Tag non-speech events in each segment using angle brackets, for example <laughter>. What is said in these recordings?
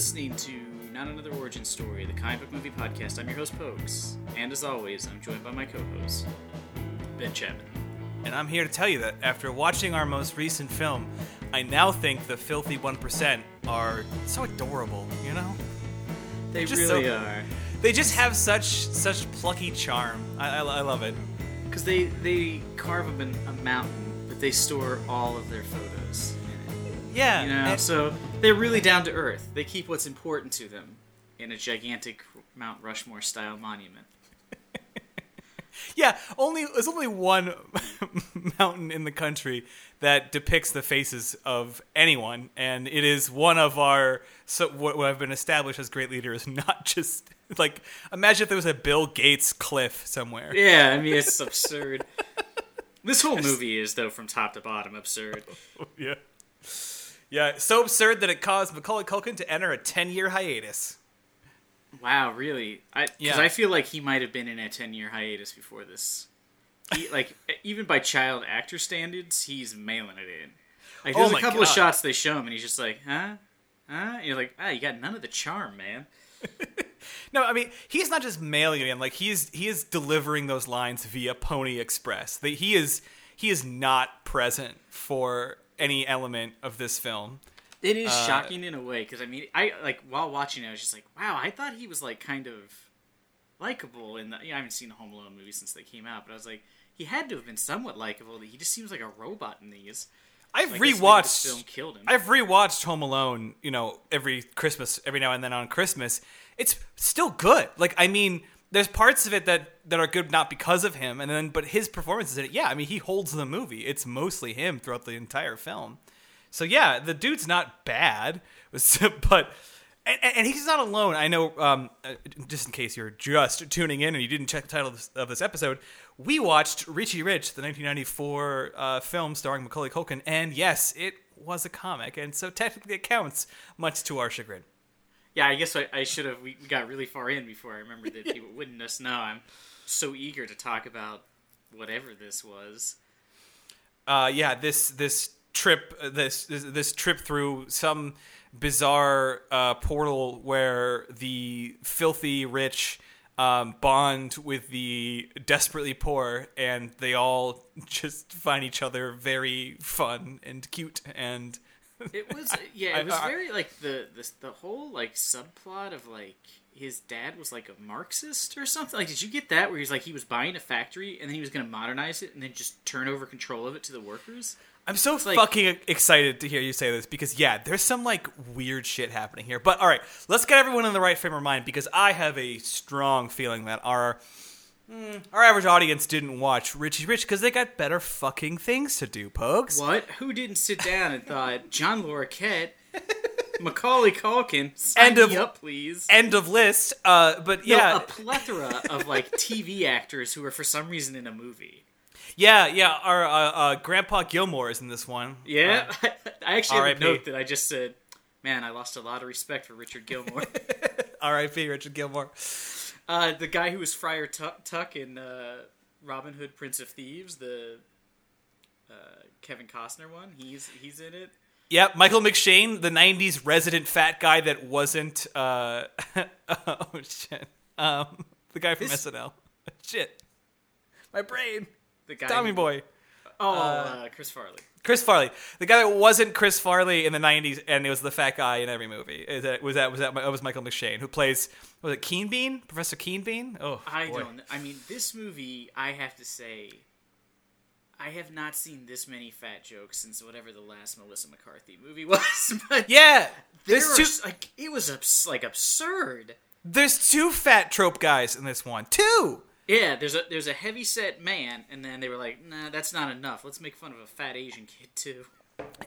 Listening to Not Another Origin Story, the comic book movie podcast. I'm your host, Pokes. And as always, I'm joined by my co host, Ben Chapman. And I'm here to tell you that after watching our most recent film, I now think the filthy 1% are so adorable, you know? They Just really so- are. They just have such such plucky charm. I, I, I love it. Because they, they carve them in a mountain, but they store all of their photos in it. Yeah. You know, so they're really down to earth. They keep what's important to them in a gigantic Mount Rushmore style monument. <laughs> yeah, only there's only one <laughs> mountain in the country that depicts the faces of anyone, and it is one of our so what, what have been established as great leaders, <laughs> not just like imagine if there was a Bill Gates cliff somewhere. Yeah, I mean, it's absurd. This whole movie is, though, from top to bottom, absurd. Yeah. Yeah, so absurd that it caused Macaulay Culkin to enter a 10 year hiatus. Wow, really? I because Yeah. I feel like he might have been in a ten year hiatus before this. He, <laughs> like even by child actor standards, he's mailing it in. Like Oh there's a my couple of shots they show him, and he's just like, huh, huh. And you're like, ah, you got none of the charm, man. <laughs> No, I mean, he's not just mailing it in, like he is he is delivering those lines via Pony Express. That he is he is not present for any element of this film. It is Uh, shocking in a way because I mean, I like while watching it, I was just like, wow, I thought he was like kind of likable in the. Yeah, I haven't seen the Home Alone movie since they came out, but I was like, he had to have been somewhat likable. He just seems like a robot in these. I've this rewatched film killed him. I've rewatched Home Alone, you know, every Christmas, every now and then on Christmas. It's still good. Like, I mean, there's parts of it that that are good not because of him, and then but his performances in it, yeah, I mean, he holds the movie. It's mostly him throughout the entire film. So yeah, the dude's not bad, <laughs> but. And, and he's not alone. I know, um, uh, just in case you're just tuning in and you didn't check the title of this, episode, we watched Richie Rich, the 1994 uh, film starring Macaulay Culkin, and yes, it was a comic, and so technically it counts, much to our chagrin. Yeah, I guess I, I should have. We we got really far in before I remembered that <laughs> people wouldn't us know. I'm so eager to talk about whatever this was. Uh, yeah, this this trip, uh, this this, this trip through some bizarre uh, portal where the filthy rich um, bond with the desperately poor, and they all <laughs> just find each other very fun and cute and. <laughs> It was uh, yeah, it was very like the the the whole like subplot of like his dad was like a Marxist or something. Like, did you get that where he's like he was buying a factory and then he was going to modernize it and then just turn over control of it to the workers? I'm so like- fucking excited to hear you say this because yeah, there's some like weird shit happening here. But all right, let's get everyone in the right frame of mind because I have a strong feeling that our mm, our average audience didn't watch Richie Rich because they got better fucking things to do, Pokes. What? Who didn't sit down and thought John Larroquette, <laughs> Macaulay Culkin, End of- up, please? End of list. Uh, but No, yeah, a plethora of like TV actors who are for some reason in a movie. yeah, yeah. Our uh, uh, Grandpa Gilmore is in this one. Yeah, <laughs> I actually have a note that I just said, "Man, I lost a lot of respect for Richard Gilmore." <laughs> Uh, R.I.P. Richard Gilmore. Uh, the guy who was Friar Tuck, Tuck in uh, Robin Hood, Prince of Thieves, the uh, Kevin Costner one. He's he's in it. Yep, Michael McShane, the '90s resident fat guy that wasn't. Uh, <laughs> oh shit. Um, the guy from This- SNL. <laughs> Shit. My brain. The guy. Tommy who- Boy. Oh, uh, Chris Farley. Chris Farley, the guy that wasn't Chris Farley in the '90s, and it was the fat guy in every movie. Is that was that was that was Michael McShane who plays was it Keenbean, Professor Keenbean? Oh, I boy. don't. I mean, this movie. I have to say, I have not seen this many fat jokes since whatever the last Melissa McCarthy movie <laughs> was. But Yeah, are, two. like it was abs- like absurd. There's two fat trope guys in this one. Two. Yeah, there's a there's a heavy set man, and then they were like, nah, that's not enough. Let's make fun of a fat Asian kid too.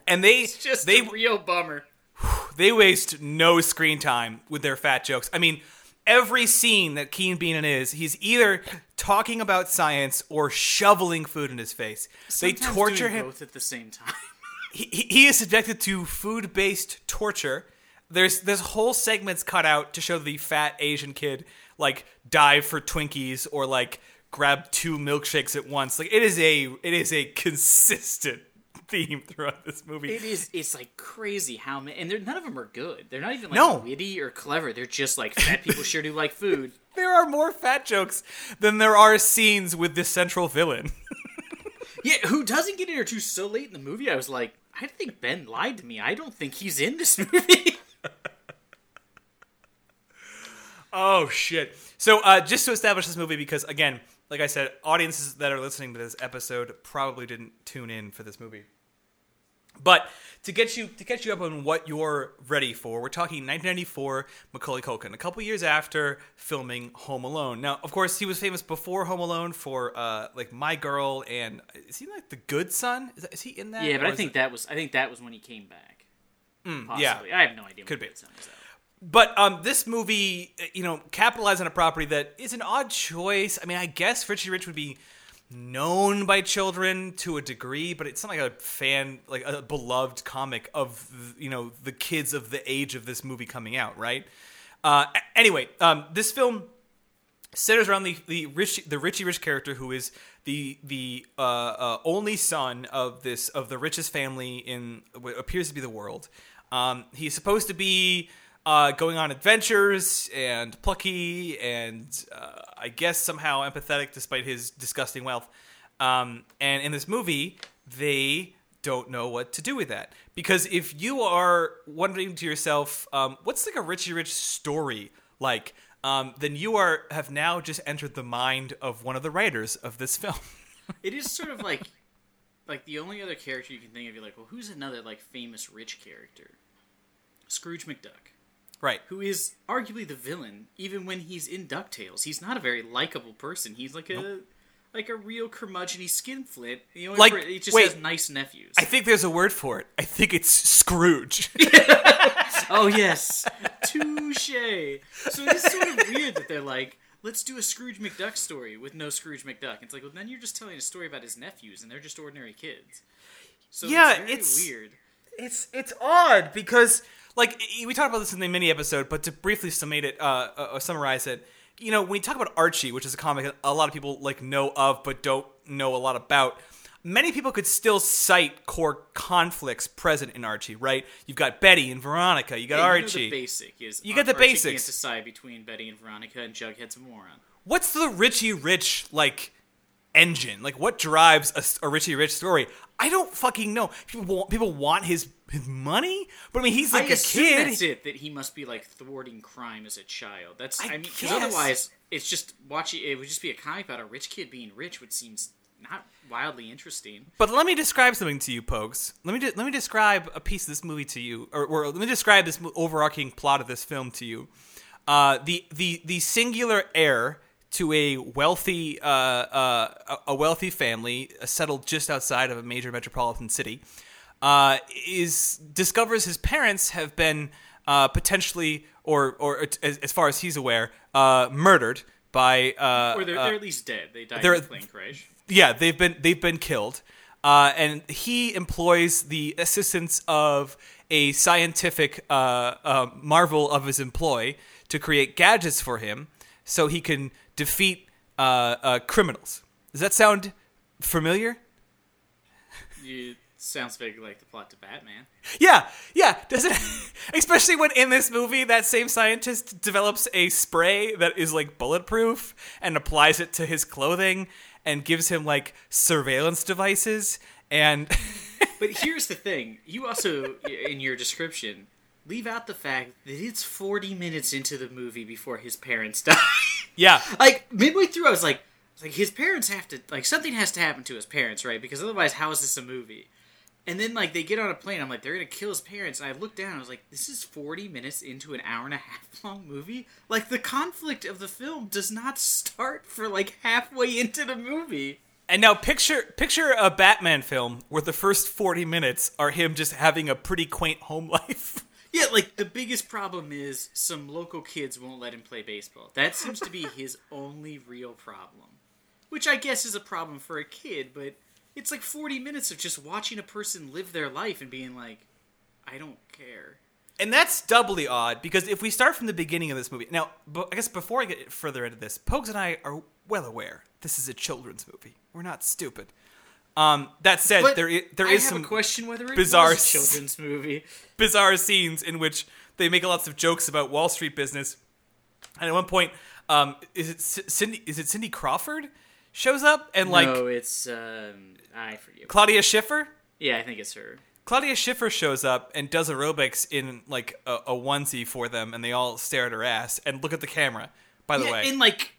And they It's just they a real bummer. <sighs> they waste no screen time with their fat jokes. I mean, every scene that Keenbean is, he's either talking about science or shoveling food in his face. they torture him. both at the same time. <laughs> He, he- he is subjected to food-based torture. There's there's whole segments cut out to show the fat Asian kid like dive for Twinkies or like grab two milkshakes at once. Like it is a it is a consistent <laughs> theme throughout this movie. It is. It's like crazy how many, and they're, none of them are good. They're not even like No. witty or clever. They're just like fat people <laughs> sure do like food. there are more fat jokes than there are scenes with this central villain. <laughs> Yeah, who doesn't get introduced so late in the movie? I was like, I think Ben lied to me. I don't think he's in this movie. Oh shit! So uh, just to establish this movie, because again, like I said, audiences that are listening to this episode probably didn't tune in for this movie. But to get you to get you up on what you're ready for, we're talking 1994 Macaulay Culkin, a couple years after filming Home Alone. Now, of course, he was famous before Home Alone for uh, like My Girl and is he like the Good Son? Is, that, is he in that? yeah, but I think it- that was. I think that was when he came back. Possibly. yeah. I have no idea. Could be. But um, this movie, uh, you know, capitalized on a property that is an odd choice. I mean, I guess Richie Rich would be known by children to a degree, but it's not like a fan, like a beloved comic of you know the kids of the age of this movie coming out, right? Uh, anyway, um, this film centers around the the Richie, the Richie Rich character who is the the uh, uh, only son of this of the richest family in what appears to be the world. Um, he's supposed to be uh, going on adventures and plucky and uh, I guess somehow empathetic despite his disgusting wealth. Um, and in this movie, they don't know what to do with that because if you are wondering to yourself, um, what's like a Richie Rich story like? um, then you are have now just entered the mind of one of the writers of this film. <laughs> It is sort of like, like the only other character you can think of. You're like, well, who's another like famous rich character? Scrooge McDuck, right. who is arguably the villain, even when he's in Ducktales. He's not a very likable person. He's like a like a real curmudgeony skinflint. The only Like- he just wait. has nice nephews. I think there's a word for it. I think it's Scrooge. <laughs> Oh yes, touche. So it's sort of weird that they're like, let's do a Scrooge McDuck story with no Scrooge McDuck. It's like, well, then you're just telling a story about his nephews, and they're just ordinary kids. So Yeah, it's, it's- weird. it's it's odd because like we talked about this in the mini episode, but to briefly summate it, uh, uh, uh, summarize it, you know, when we talk about Archie, which is a comic a lot of people like know of but don't know a lot about. Many people could still cite core conflicts present in Archie, right? You've got Betty and Veronica, you got Yeah, you know Archie. the basic is You get the Archie basics. Can't decide between Betty and Veronica, and Jughead's a moron. What's the Richie Rich like engine? Like what drives a Richie Rich story? I don't fucking know. People want, people want his his money, but I mean he's like I a kid. that's it. That he must be like thwarting crime as a child. That's I, I mean, because otherwise, it's just watching. It would just be a comic about a rich kid being rich, which seems not wildly interesting. But let me describe something to you, Pokes. Let me de- let me describe a piece of this movie to you, or, or let me describe this overarching plot of this film to you. Uh, the the the singular heir to a wealthy uh, uh, a- wealthy family uh, settled just outside of a major metropolitan city uh, is discovers his parents have been uh, potentially or or as, as far as he's aware uh, murdered by uh, Or they're, they're at least dead. They died in a plane crash. yeah, they've been they've been killed, uh, and he employs the assistance of a scientific marvel of his employ to create gadgets for him, so he can defeat uh, uh, criminals. Does that sound familiar? It sounds vaguely like the plot to Batman. Yeah, yeah. Does it? <laughs> Especially when in this movie, that same scientist develops a spray that is like bulletproof and applies it to his clothing and gives him like surveillance devices and. <laughs> But here's the thing: you also, in your description, leave out the fact that it's 40 minutes into the movie before his parents <laughs> die. Yeah, like midway through, I was like, like his parents have to like something has to happen to his parents, right? Because otherwise, how is this a movie? And then like they get on a plane, I'm like, they're gonna kill his parents. And I looked down, I was like, this is 40 minutes into an hour and a half <laughs> long movie. Like the conflict of the film does not start for like halfway into the movie. And now picture picture a Batman film where the first 40 minutes are him just having a pretty quaint home <laughs> life. Yeah, like the biggest problem is some local kids won't let him play baseball. That seems to be <laughs> his only real problem. Which I guess is a problem for a kid, but it's like 40 minutes of just watching a person live their life and being like, I don't care. And that's doubly odd because if we start from the beginning of this movie, now I guess before I get further into this, Pogues and I are well aware this is a children's movie. We're not stupid. Um, that said, But there i- there I is some question whether it bizarre was s- a children's movie. bizarre scenes in which they make lots of jokes about Wall Street business. And at one point, um, is it C- Cindy? Is it Cindy Crawford shows up and like no, it's um, I forget. Claudia Schiffer? Yeah, I think it's her. Claudia Schiffer shows up and does aerobics in like a, a onesie for them, and they all stare at her ass and look at the camera. By the yeah, way, in like,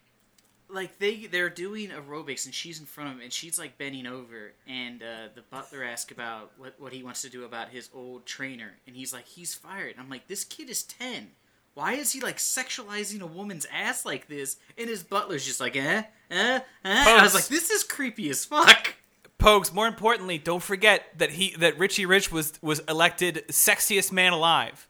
like they they're doing aerobics, and she's in front of him, and she's like bending over, and uh, the butler asks about what what he wants to do about his old trainer, and he's like, he's fired. And I'm like, this kid is ten. Why is he like sexualizing a woman's ass like this? And his butler's just like, eh, eh, eh. I was like, this is creepy as fuck. Pogues. More importantly, don't forget that he that Richie Rich was was elected sexiest man alive.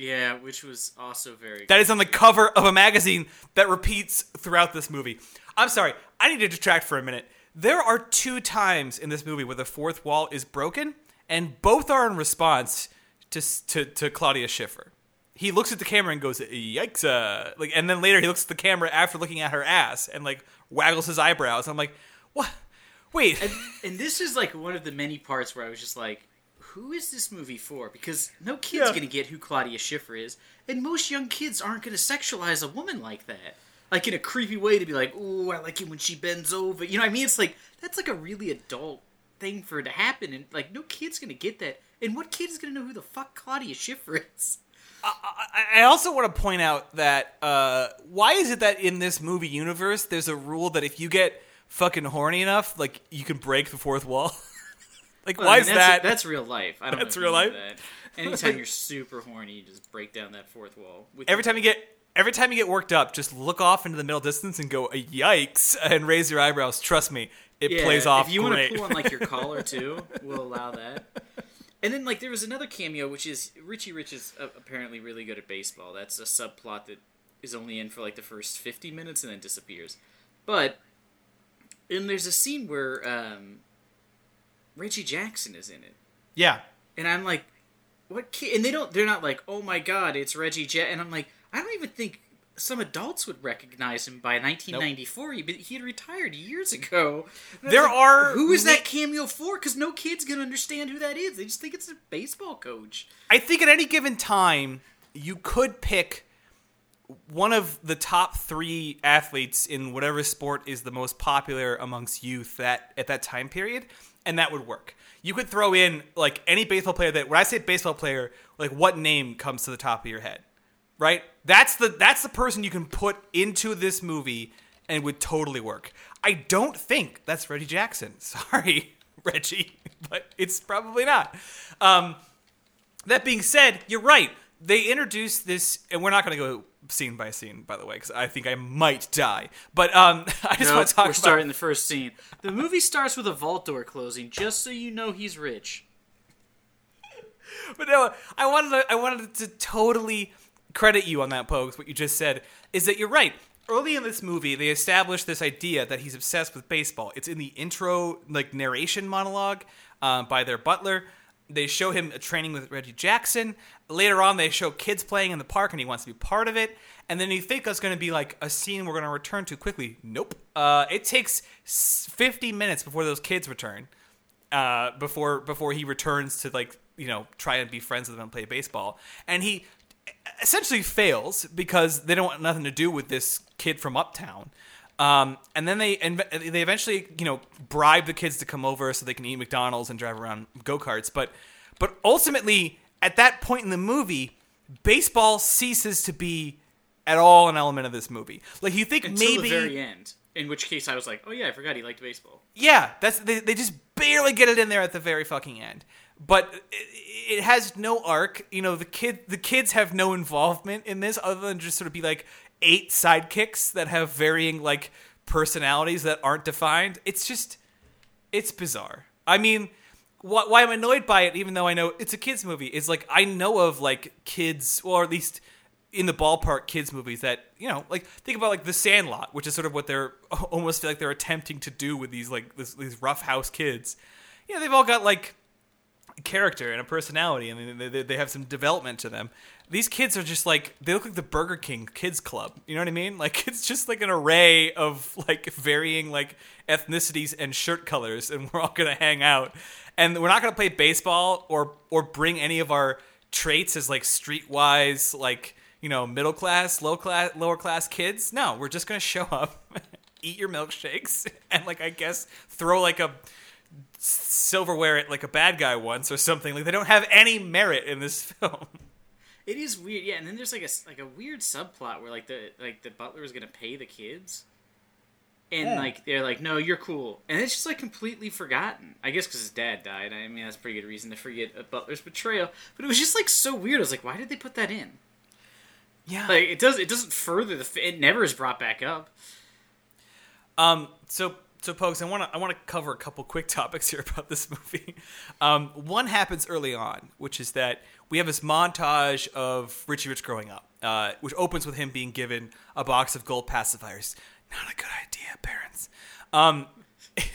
Yeah, which was also very. That is on the cover of a magazine that repeats throughout this movie. I'm sorry, I need to detract for a minute. There are two times in this movie where the fourth wall is broken, and both are in response to to, to Claudia Schiffer. He looks at the camera and goes, "Yikes!" Uh, like, and then later he looks at the camera after looking at her ass and like waggles his eyebrows. I'm like, what? Wait, and, and this is like one of the many parts where I was just like, who is this movie for? Because no kid's Yeah. gonna get who Claudia Schiffer is, and most young kids aren't gonna sexualize a woman like that. Like in a creepy way to be like, "Ooh, I like it when she bends over." You know what I mean? It's like that's like a really adult thing for it to happen, and like no kid's gonna get that. And what kid is gonna know who the fuck Claudia Schiffer is? I- I also want to point out that uh, why is it that in this movie universe there's a rule that if you get fucking horny enough, like you can break the fourth wall? <laughs> like, Well, why I mean, is that? That's real life. I don't. That's real life? That. Anytime you're super horny, you just break down that fourth wall. Every time you get every time you get worked up, just look off into the middle distance and go "yikes" and raise your eyebrows. Trust me, it Yeah, plays off If you great. want to pull on like your collar <laughs> too, we'll allow that. And then like there was another cameo, which is Richie Rich is uh, apparently really good at baseball. That's a subplot that is only in for like the first fifty minutes and then disappears. But and there's a scene where um, Reggie Jackson is in it, yeah, and I'm like, what kid? And they don't. They're not like, oh my god, it's Reggie Jet. And I'm like, I don't even think some adults would recognize him by 1994. He, he had retired years ago. And I was There like, are Who is that cameo for? Because no kid's gonna understand who that is. They just think it's a baseball coach. I think at any given time you could pick one of the top three athletes in whatever sport is the most popular amongst youth that at that time period, and that would work. You could throw in like any baseball player that when I say baseball player, like what name comes to the top of your head, right? That's the that's the person you can put into this movie and it would totally work. I don't think that's Reggie Jackson. <laughs> Sorry, <laughs> Reggie, but it's probably not. Um, that being said, you're right. They introduced this, and we're not going to go scene by scene, by the way, because I think I might die. But um, <laughs> I just want to talk we're about. starting the first scene. The movie starts with a vault door closing, just so you know he's rich. But no, I wanted to, I wanted to totally credit you on that, Pogues. What you just said is that you're right. Early in this movie, they established this idea that he's obsessed with baseball. It's in the intro, like narration monologue uh, by their butler. They show him training with Reggie Jackson. Later on, they show kids playing in the park, and he wants to be part of it. And then you think that's going to be like a scene we're going to return to quickly. Nope. Uh, it takes 50 minutes before those kids return uh, before before he returns to like you know try and be friends with them and play baseball, and he essentially fails because they don't want nothing to do with this kid from uptown. Um, and then they and they eventually you know bribe the kids to come over so they can eat McDonald's and drive around go karts. But but ultimately at that point in the movie, baseball ceases to be at all an element of this movie. Like you think Until maybe the very end. In which case, I was like, oh yeah, I forgot he liked baseball. yeah, that's they, they just barely get it in there at the very fucking end. But it, it has no arc. You know, the kid the kids have no involvement in this other than just sort of be like eight sidekicks that have varying like personalities that aren't defined. It's just it's bizarre. I mean, wh- why I'm annoyed by it, even though I know it's a kids movie, is like I know of like kids, or at least in the ballpark kids movies that you know, like think about like The Sandlot, which is sort of what they're <laughs> almost feel like they're attempting to do with these like this, these rough house kids. You know, they've all got like character and a personality, and they, they, have some development to them. These kids are just like they look like the Burger King Kids Club. You know what I mean? <laughs> Like it's just like an array of like varying like ethnicities and shirt colors, and we're all gonna hang out, and we're not gonna play baseball or or bring any of our traits as like streetwise like you know middle class, low class, lower class kids. No, we're just gonna show up, <laughs> eat your milkshakes, <laughs> and like I guess throw like a silverware it like a bad guy once or something. Like they don't have any merit in this <laughs> film. It is weird, yeah. And then there's like a like a weird subplot where like the like the butler is gonna pay the kids, and Yeah. like they're like, "No, you're cool," and it's just like completely forgotten. I guess because his dad died. I mean, that's a pretty good reason to forget a butler's betrayal. But it was just like so weird. I was like, why did they put that in? Yeah. Like it does. It doesn't further the. f- It never is brought back up. Um. So so, folks, I want to I want to cover a couple quick <laughs> topics here about this movie. Um. One happens early on, which is that we have this montage of Richie Rich growing up, uh, which opens with him being given a box of gold pacifiers. Not a good idea, parents. Um. <laughs>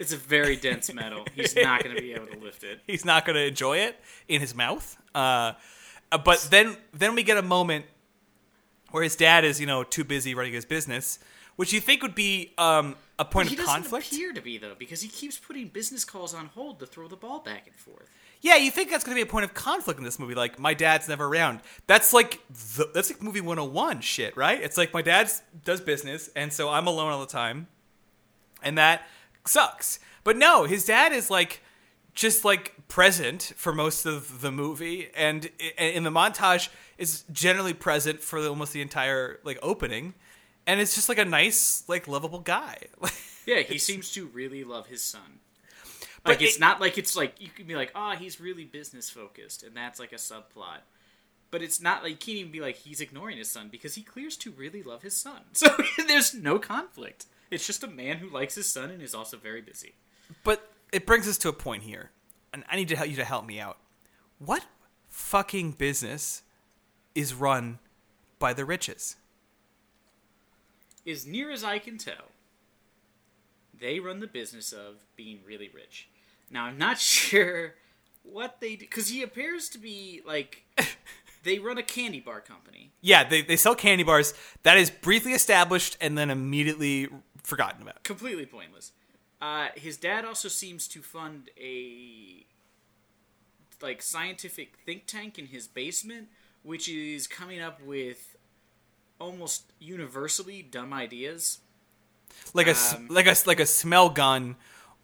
It's a very dense metal. He's not going to be able to lift it. he's not going to enjoy it in his mouth. Uh, uh, but then then we get a moment where his dad is you know too busy running his business, which you think would be um, a point he of doesn't appear to be though, because he keeps putting business calls on hold to throw the ball back and forth. Yeah, you think that's going to be a point of conflict in this movie? Like my dad's never around. That's like the, that's like movie 101 shit, right? It's like my dad does business, and so I'm alone all the time, and that sucks. But no, his dad is like just like present for most of the movie, and in the montage is generally present for almost the entire like opening, and it's just like a nice like lovable guy. <laughs> Yeah, he seems to really love his son. But Like it's it- not like it's like you can be like, oh, he's really business focused, and that's like a subplot. But it's not like you can't even be like he's ignoring his son because he clears to really love his son. <laughs> So <laughs> there's no conflict. It's just a man who likes his son and is also very busy. But it brings us to a point here, and I need to help you to help me out. What fucking business is run by the riches? As near as I can tell, they run the business of being really rich. Now I'm not <laughs> sure what they do because he appears to be like <laughs> they run a candy bar company. Yeah, they, they sell candy bars. That is briefly established and then immediately forgotten about. completely pointless. Uh, his dad also seems to fund a like scientific think tank in his basement, which is coming up with almost universally dumb ideas. Like a Um, like a like a smell gun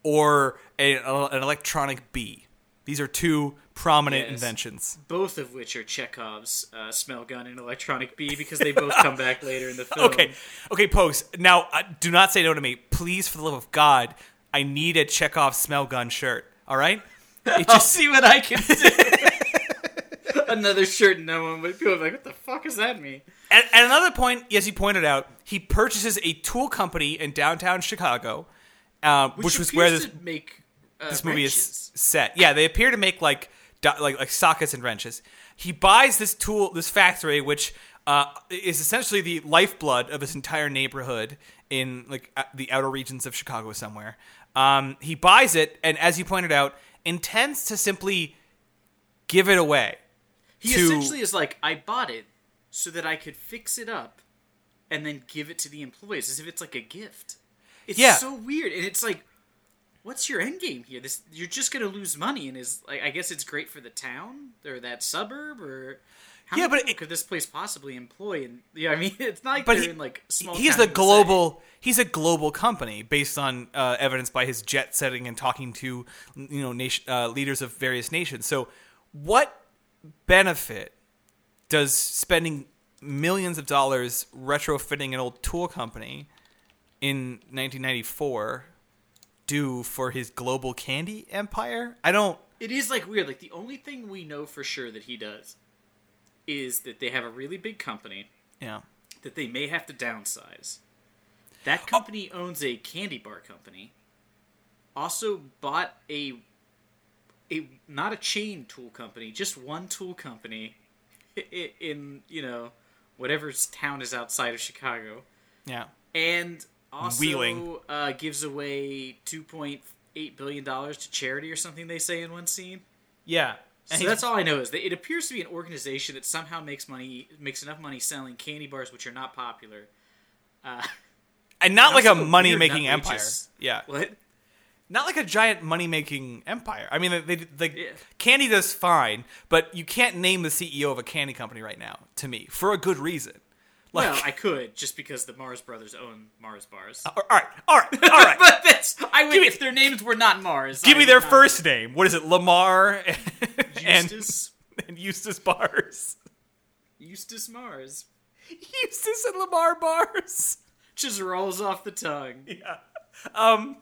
or a, an electronic bee. These are two prominent Yes. inventions. Both of which are Chekhov's uh, smell gun and electronic bee because they both come back <laughs> later in the film. Okay, okay, post. Now, uh, do not say no to me, please. For the love of God, I need a Chekhov smell gun shirt. All right, <laughs> it I'll just see what I can do. <laughs> <laughs> Another shirt, no one. But people are like, "What the fuck does that mean?" At, at another point, as he pointed out, he purchases a tool company in downtown Chicago, uh, which, was where this make uh, this movie wrenches. is set. Yeah, they appear to make like like like sockets and wrenches. He buys this tool, this factory, which uh, is essentially the lifeblood of this entire neighborhood in like uh, the outer regions of Chicago somewhere. Um, he buys it, and as you pointed out, intends to simply give it away. He to- essentially is like, I bought it so that I could fix it up and then give it to the employees as if it's like a gift. It's Yeah. so weird, and it's like, what's your end game here? This you're just gonna lose money, and is like, I guess it's great for the town or that suburb or. How Yeah, but it- could this place possibly employ? And yeah, I mean, <laughs> it's not like But they're he- in like small. he's the USA. global he's a global company based on uh, evidence by his jet setting and talking to you know nation, uh, leaders of various nations so what benefit does spending millions of dollars retrofitting an old tool company in 1994 do for his global candy empire i don't It is like weird. Like the only thing we know for sure that he does is that they have a really big company yeah that they may have to downsize. That company owns a candy bar company. Also bought a a not a chain tool company, just one tool company in, you know, whatever town is outside of Chicago. yeah And also Wheeling. Uh, gives away 2.8 billion dollars to charity or something they say in one scene. Yeah. So that's all I know is that it appears to be an organization that somehow makes money, makes enough money selling candy bars which are not popular. Uh, and not <laughs> like a money making empire. Yeah. what? Not like a giant money making empire. I mean, they, they like Yeah. candy does fine, but you can't name the CEO of a candy company right now to me for a good reason. Like, well, I could just because the Mars brothers own Mars bars. all right, all right, all right. <laughs> but that's I would me- if their names were not Mars. Give I me their not- first name. What is it? Lamar and Eustace. and Eustace Bars. Eustace Mars Eustace and Lamar Bars. just rolls off the tongue. Yeah. Um.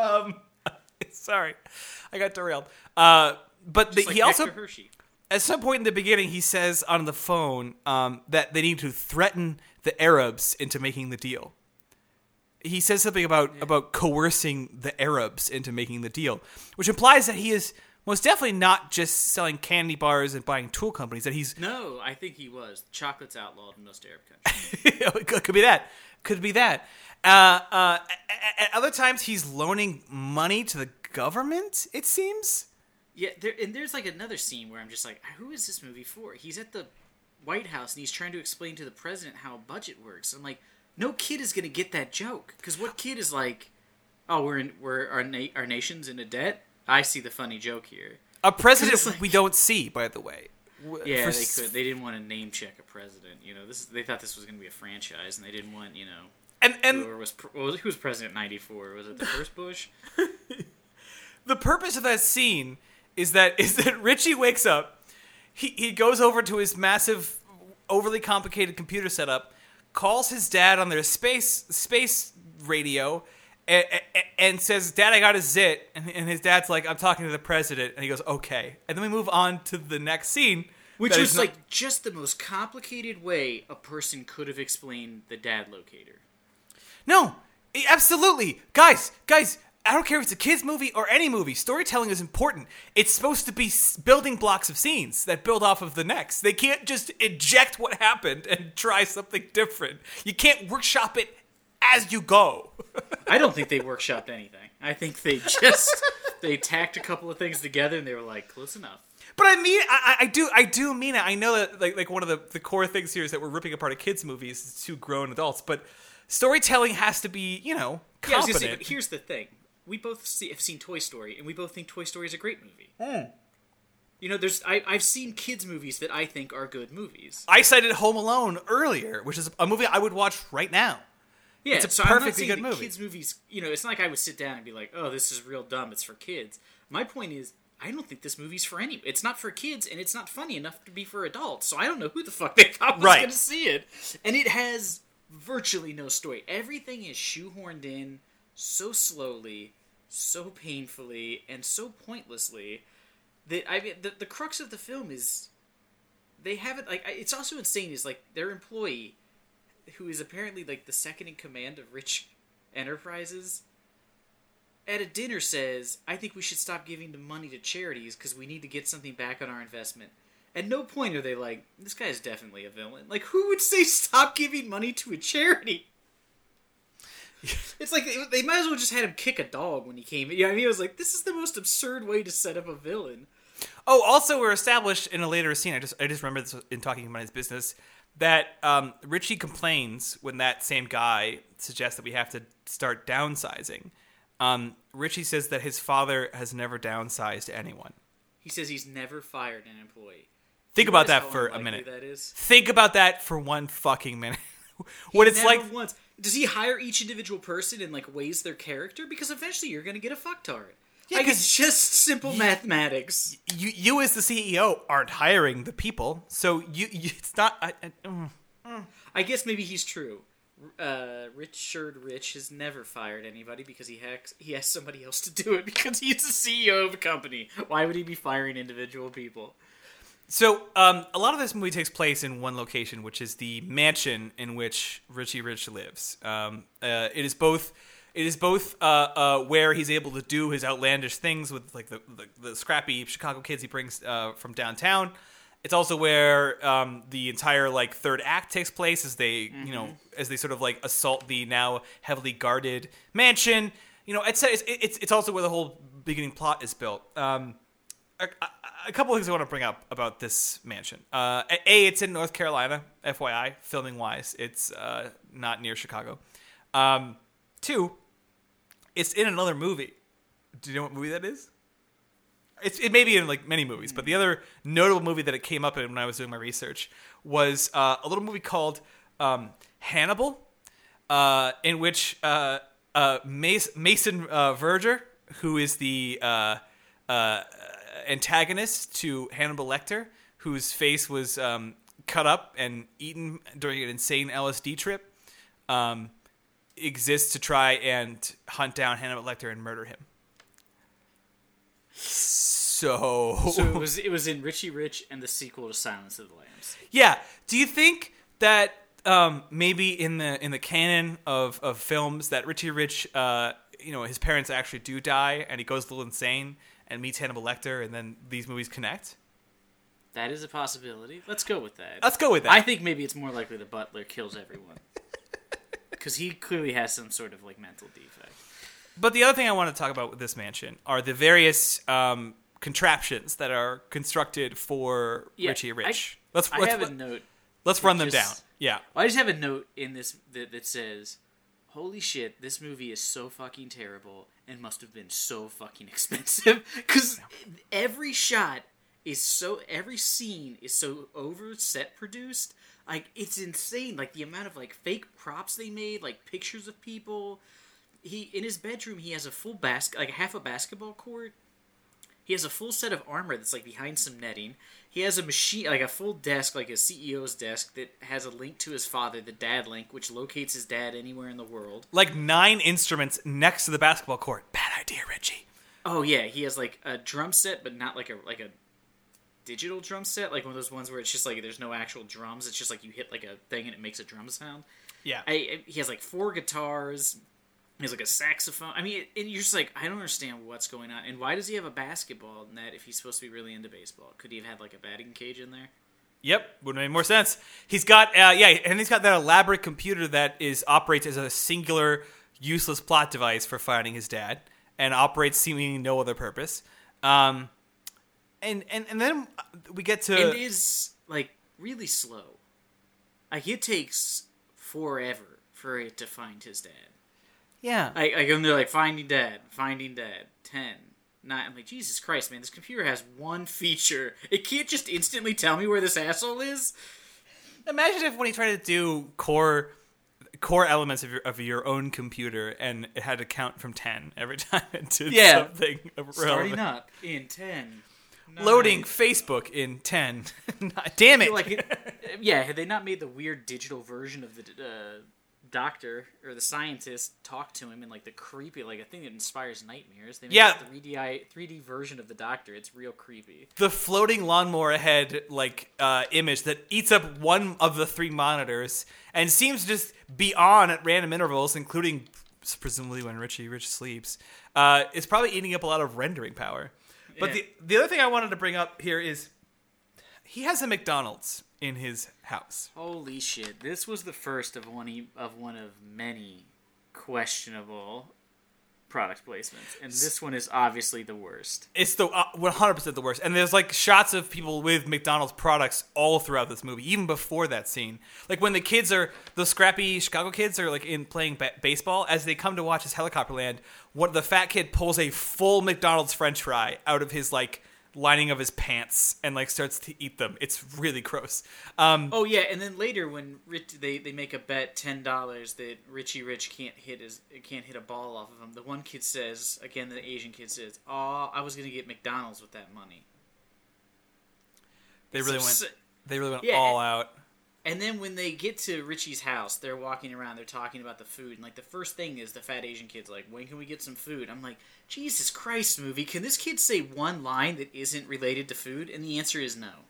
Um. <laughs> Sorry, I got derailed. Uh. But the, like he also, Hershey. at some point in the beginning, he says on the phone um, that they need to threaten the Arabs into making the deal. He says something about about coercing the Arabs into making the deal, which implies that he is most definitely not just selling candy bars and buying tool companies. That he's No, I think he was. Chocolate's outlawed in most Arab countries. <laughs> it could be that. Could be that. Uh, uh, at, other times, he's loaning money to the government. It seems. yeah, there, and there's like another scene where I'm just like, who is this movie for? He's at the White House and he's trying to explain to the president how a budget works. I'm like, no kid is gonna get that joke because what kid is like, oh, we're in, we're our na- our nation's in a debt. I see the funny joke here. A president <laughs> like- we don't see, by the way. Yeah, they could. They didn't want to name check a president. You know, this they thought this was going to be a franchise, and they didn't want you know And and whoever was who was president in '94? Was it the <laughs> first Bush? <laughs> the purpose of that scene is that <laughs> is that Richie wakes up, he he goes over to his massive, overly complicated computer setup, calls his dad on their space space radio. And, and says, "Dad, I got a zit," and, and his dad's like, "I'm talking to the president," and he goes, "Okay." And then we move on to the next scene, Which was not- like just the most complicated way a person could have explained the dad locator. No, absolutely, guys, guys. I don't care if it's a kids movie or any movie. Storytelling is important. It's supposed to be building blocks of scenes that build off of the next. They can't just eject what happened and try something different. You can't workshop it as you go. I don't think they workshopped anything. I think they just they tacked a couple of things together and they were like, close enough. But I mean, I, I do, I do mean it. I know that like like one of the, the core things here is that we're ripping apart a kids' movies to grown adults, but storytelling has to be, you know, Yeah, I was gonna competent. say, here's the thing: we both see, have seen Toy Story, and we both think Toy Story is a great movie. Hmm. You know, there's I, I've seen kids movies that I think are good movies. I cited Home Alone earlier, which is a movie I would watch right now. Yeah, It's a so I'm not perfectly good movie. Kids movies, you know, it's not like I would sit down and be like, "Oh, this is real dumb. It's for kids." My point is, I don't think this movie's for any. It's not for kids, and it's not funny enough to be for adults. So I don't know who the fuck <laughs> they thought was Right. going to see it. And it has virtually no story. Everything is shoehorned in so slowly, so painfully, and so pointlessly that I mean, the the crux of the film is they haven't like. It's also insane. Is like their employee who is apparently like the second in command of Rich Enterprises, at a dinner says, "I think we should stop giving the money to charities because we need to get something back on our investment." At no point are they like, "This guy is definitely a villain." Like, who would say stop giving money to a charity? It's like they, might as well just had him kick a dog when he came. Yeah, I mean, it was like this is the most absurd way to set up a villain. Oh, also we're established in a later scene. I just I just remember this in talking about his business that um, Richie complains when that same guy suggests that we have to start downsizing. Um, Richie says that his father has never downsized anyone. He says he's never fired an employee. Think about that for a minute. That is. Think about that for one fucking minute. <laughs> what it's Never like. once. Does he hire each individual person and like weighs their character? Because eventually you're gonna get a fucktard. Yeah, like it's just simple mathematics. You, you as the CEO aren't hiring the people, so you, you it's not. I, I, mm. I guess maybe he's true. Uh, Richard Rich has never fired anybody because he has he has somebody else to do it <laughs> because he's the CEO of a company. Why would he be firing individual people? So, um, a lot of this movie takes place in one location, which is the mansion in which Richie Rich lives. Um, uh, it is both. It is both uh, uh, where he's able to do his outlandish things with like the, the, the scrappy Chicago kids he brings uh, from downtown. It's also where um, the entire like third act takes place as they you know as they sort of like assault the now heavily guarded mansion. You know, it's it's it's, it's also where the whole beginning plot is built. Um, a, a, a couple things I want to bring up about this mansion. Uh, a, it's in North Carolina, FYI, filming wise. It's uh, not near Chicago. Um, two, it's in another movie. Do you know what movie that is? It's, it may be in like many movies, but the other notable movie that it came up in when I was doing my research was uh, a little movie called um, Hannibal, uh, in which uh, uh, Mason uh, Verger, who is the uh, antagonist to Hannibal Lecter, whose face was um, cut up and eaten during an insane LSD trip, um, exists to try and hunt down Hannibal Lecter and murder him. So, So it <laughs> was it was in Richie Rich and the sequel to Silence of the Lambs. yeah. Do you think that um, maybe in the in the canon of, of films that Richie Rich, uh, you know, his parents actually do die and he goes a little insane and meets Hannibal Lecter and then these movies connect? That is a possibility. Let's go with that. Let's go with that. I think maybe it's more likely the butler kills everyone. Because he clearly has some sort of like mental defect. But the other thing I want to talk about with this mansion are the various um, contraptions that are constructed for Yeah, Richie I- Rich. let's I let's, have a note. let's run them just- down. Yeah. I just have a note in this that, that says, "Holy shit, this movie is so fucking terrible and must have been so fucking <laughs> expensive." Because every shot is so, every scene is so over set produced. Like it's insane. Like the amount of like fake props they made, like pictures of people. He in his bedroom he has a full basket, like half a basketball court. He has a full set of armor that's like behind some netting. He has a machine, like a full desk, like a CEO's desk that has a link to his father, the dad link, which locates his dad anywhere in the world. Like nine instruments next to the basketball court. Bad idea, Richie. Oh yeah, he has like a drum set, but not like a like a digital drum set, like one of those ones where it's just like there's no actual drums. It's just like you hit like a thing and it makes a drum sound. Yeah. I, I- he has like four guitars. He has like a saxophone. I mean, and you're just like, I don't understand what's going on. And why does he have a basketball net if he's supposed to be really into baseball? Could he have had like a batting cage in there? Yep, would make more sense. He's got uh, yeah, and he's got that elaborate computer that is operates as a singular, useless plot device for finding his dad, and operates seemingly no other purpose. Um, and and and then we get to it is like really slow. Like it takes forever for it to find his dad. yeah, I, I go there like finding dad, finding dad, ten, nine. I'm like Jesus Christ, man! This computer has one feature. It can't just instantly tell me where this asshole is. Imagine if when he tried to do core core elements of your of your own computer, and it had to count from ten every <laughs> time it did Yeah. something Starting relevant. up in ten. Nine. Loading Facebook in ten. <laughs> Damn it! like it, <laughs> yeah had they not made the weird digital version of the uh, doctor or the scientist talk to him in like the creepy like a thing that inspires nightmares they made Yeah. a 3D 3D version of the doctor it's real creepy the floating lawnmower head like uh, image that eats up one of the three monitors and seems to just be on at random intervals, including presumably when Richie Rich sleeps. Uh, it's probably eating up a lot of rendering power. But Yeah. the the other thing I wanted to bring up here is he has a McDonald's in his house. holy shit this was the first of one of one of many questionable product placements and this one is obviously the worst It's the uh, 100% the worst. And there's like shots of people with McDonald's products all throughout this movie, even before that scene. Like when the kids are, the scrappy Chicago kids are like in playing ba- baseball, as they come to watch his helicopter land, what the fat kid pulls a full McDonald's french fry out of his like lining of his pants and like starts to eat them. It's really gross. Um, Oh yeah, and then later when Rich, they they make a bet ten dollars that Richie Rich can't hit his can't hit a ball off of him. The one kid says again, the Asian kid says, "Oh, I was gonna get McDonald's with that money." they really So- went, they really went Yeah, all out. And then when they get to Richie's house, they're walking around, they're talking about the food, and like the first thing is the fat Asian kid's like, "When can we get some food?" I'm like, "Jesus Christ, movie! Can this kid say one line that isn't related to food?" And the answer is no.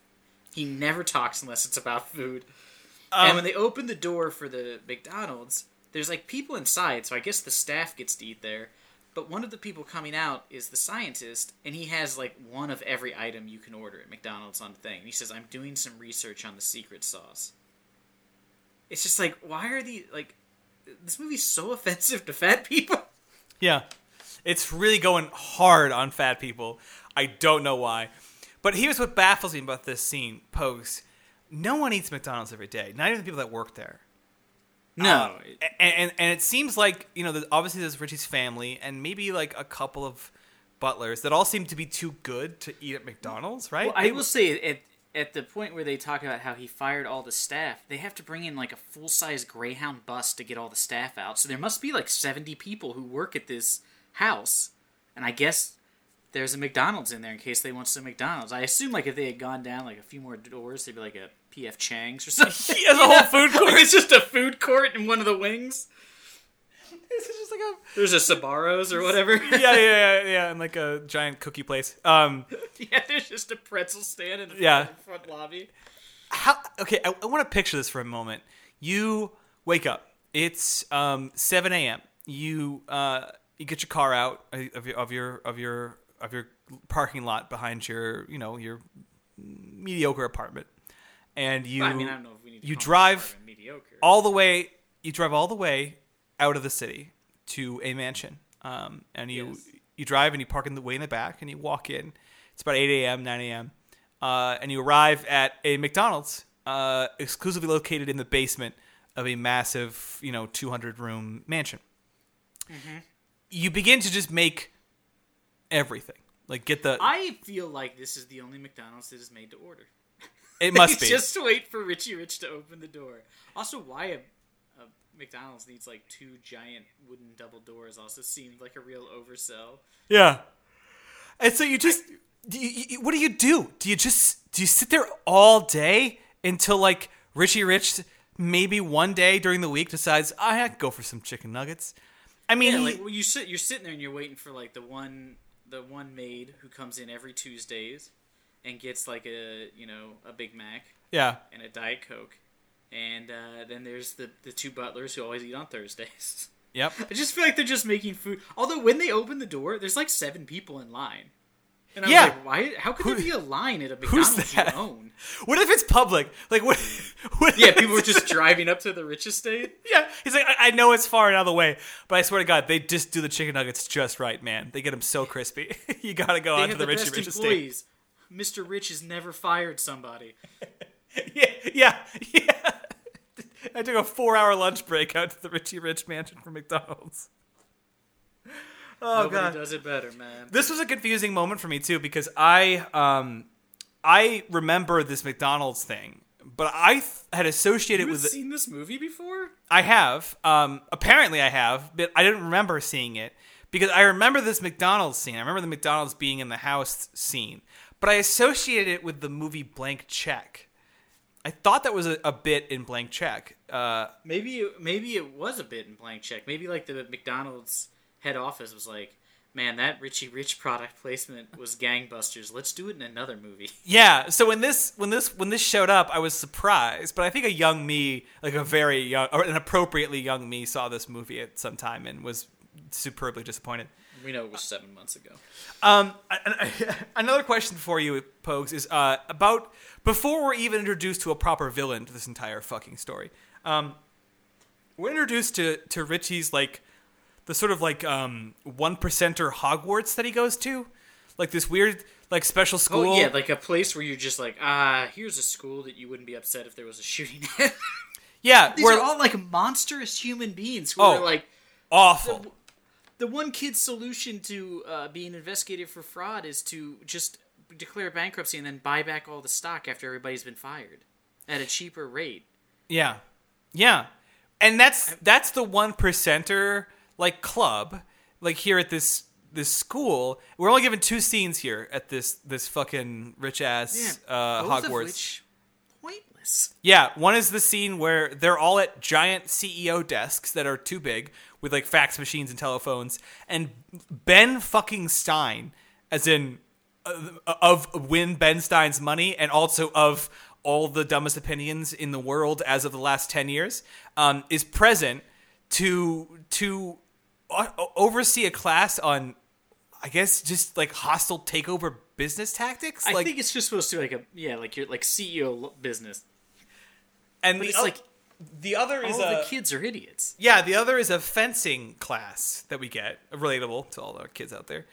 He never talks unless it's about food. and Um, when they open the door for the McDonald's, there's like people inside, so I guess the staff gets to eat there. But one of the people coming out is the scientist, and he has like one of every item you can order at McDonald's on the thing. And he says, "I'm doing some research on the secret sauce." It's just like, why are these like? This movie's so <laughs> offensive to fat people. Yeah. It's really going hard on fat people. I don't know why. But here's what baffles me about this scene, Pokes. No one eats McDonald's every day, not even the people that work there. No, Um, and, and and it seems like you know, there's- obviously there's Richie's family and maybe like a couple of butlers that all seem to be too good to eat at McDonald's, right? Well, I will say at at the point where they talk about how he fired all the staff, they have to bring in like a full size Greyhound bus to get all the staff out. So there must be like seventy people who work at this house, and I guess there's a McDonald's in there in case they want some McDonald's. I assume like if they had gone down like a few more doors, they'd be like a PF Chang's or <laughs> something. He has a whole food <laughs> court. It's just a food court in one of the wings. <laughs> Just like a There's a Sbarro's or whatever. <laughs> yeah, yeah, yeah, <laughs> yeah, and like a giant cookie place. Um, yeah. There's just a pretzel stand in the Yeah. front, front lobby. how? Okay, I, I want to picture this for a moment. You wake up. It's um 7 a.m. You uh you get your car out of your of your of your of your parking lot behind your you know your mediocre apartment, and you I mean, I don't know if we need to you drive mediocre. all the way you drive all the way out of the city to a mansion um, and you Yes. you drive and you park in the way in the back and you walk in it's about 8 a.m 9 a.m uh, and you arrive at a mcdonald's uh, exclusively located in the basement of a massive you know 200 room mansion Mm-hmm. you begin to just make everything like get the I feel like this is the only McDonald's that is made to order. it <laughs> must be Just wait for Richie Rich to open the door. Also, why a McDonald's needs like two giant wooden double doors also seemed like a real oversell. Yeah. And so you just do you, you- what do you do? Do you just do you sit there all day until like Richie Rich maybe one day during the week decides ah, I could go for some chicken nuggets? I mean, Yeah, like well, you sit, you're sitting there and you're waiting for like the one, the one maid who comes in every Tuesdays and gets like a you know a Big Mac yeah, and a Diet Coke, and uh, then there's the the two butlers who always eat on Thursdays. <laughs> yep. I just feel like they're just making food. Although when they open the door, there's like seven people in line. And I Yeah. like, why? How could Who- there be a line at a McDonald's you own? <laughs> What if it's public? Like what? <laughs> what Yeah, people were just driving up to the rich estate. Yeah, he's like, I, I know it's far and out of the way, but I swear to God, they just do the chicken nuggets just right, man. They get them so crispy. you gotta go They on to the the best Rich estate. employees. Mr. Rich has never fired somebody. Yeah, yeah, yeah. <laughs> I took a four-hour lunch break out to the Richie Rich mansion from McDonald's. <laughs> Oh Nobody god, does it better, man. this was a confusing moment for me too because I um I remember this McDonald's thing, but I th- had associated You with seen this movie before? I have. Um, apparently, I have, but I didn't remember seeing it because I remember this McDonald's scene. I remember the McDonald's being in the house scene, but I associated it with the movie Blank Check. I thought that was a, a bit in Blank Check. Uh, Maybe it, maybe it was a bit in blank check. Maybe like the McDonald's head office was like, "Man, that Richie Rich product placement was gangbusters. Let's do it in another movie." <laughs> yeah. So when this when this when this showed up, I was surprised, but I think a young me, like a very young or an appropriately young me, saw this movie at some time and was superbly disappointed. We know it was seven months ago. Um, an- an- <laughs> another question for you, Pogues, is uh, about before we're even introduced to a proper villain to this entire fucking story. Um, we're introduced to to Richie's like the sort of like um one percenter Hogwarts that he goes to, like this weird like special school. Oh yeah, like a place where you're just like, ah, here's a school that you wouldn't be upset if there was a shooting. <laughs> yeah, These we're are all like monstrous human beings who Oh. are like awful. The one kid's solution to uh, being investigated for fraud is to just declare bankruptcy and then buy back all the stock after everybody's been fired at a cheaper rate. Yeah, yeah, and that's that's the one percenter like club like here at this this school. We're only given two scenes here at this this fucking rich ass uh, both of Hogwarts. pointless. Yeah, one is the scene where they're all at giant CEO desks that are too big with like fax machines and telephones, and Ben fucking Stein, as in uh, of Win Ben Stein's money, and also of all the dumbest opinions in the world as of the last ten years, um, is present to to o- oversee a class on, I guess, just like hostile takeover business tactics. I like, think it's just supposed to be like a yeah, like your like CEO business. and the it's like the other is All a the kids are idiots. yeah. The other is a fencing class that we get, relatable to all the kids out there.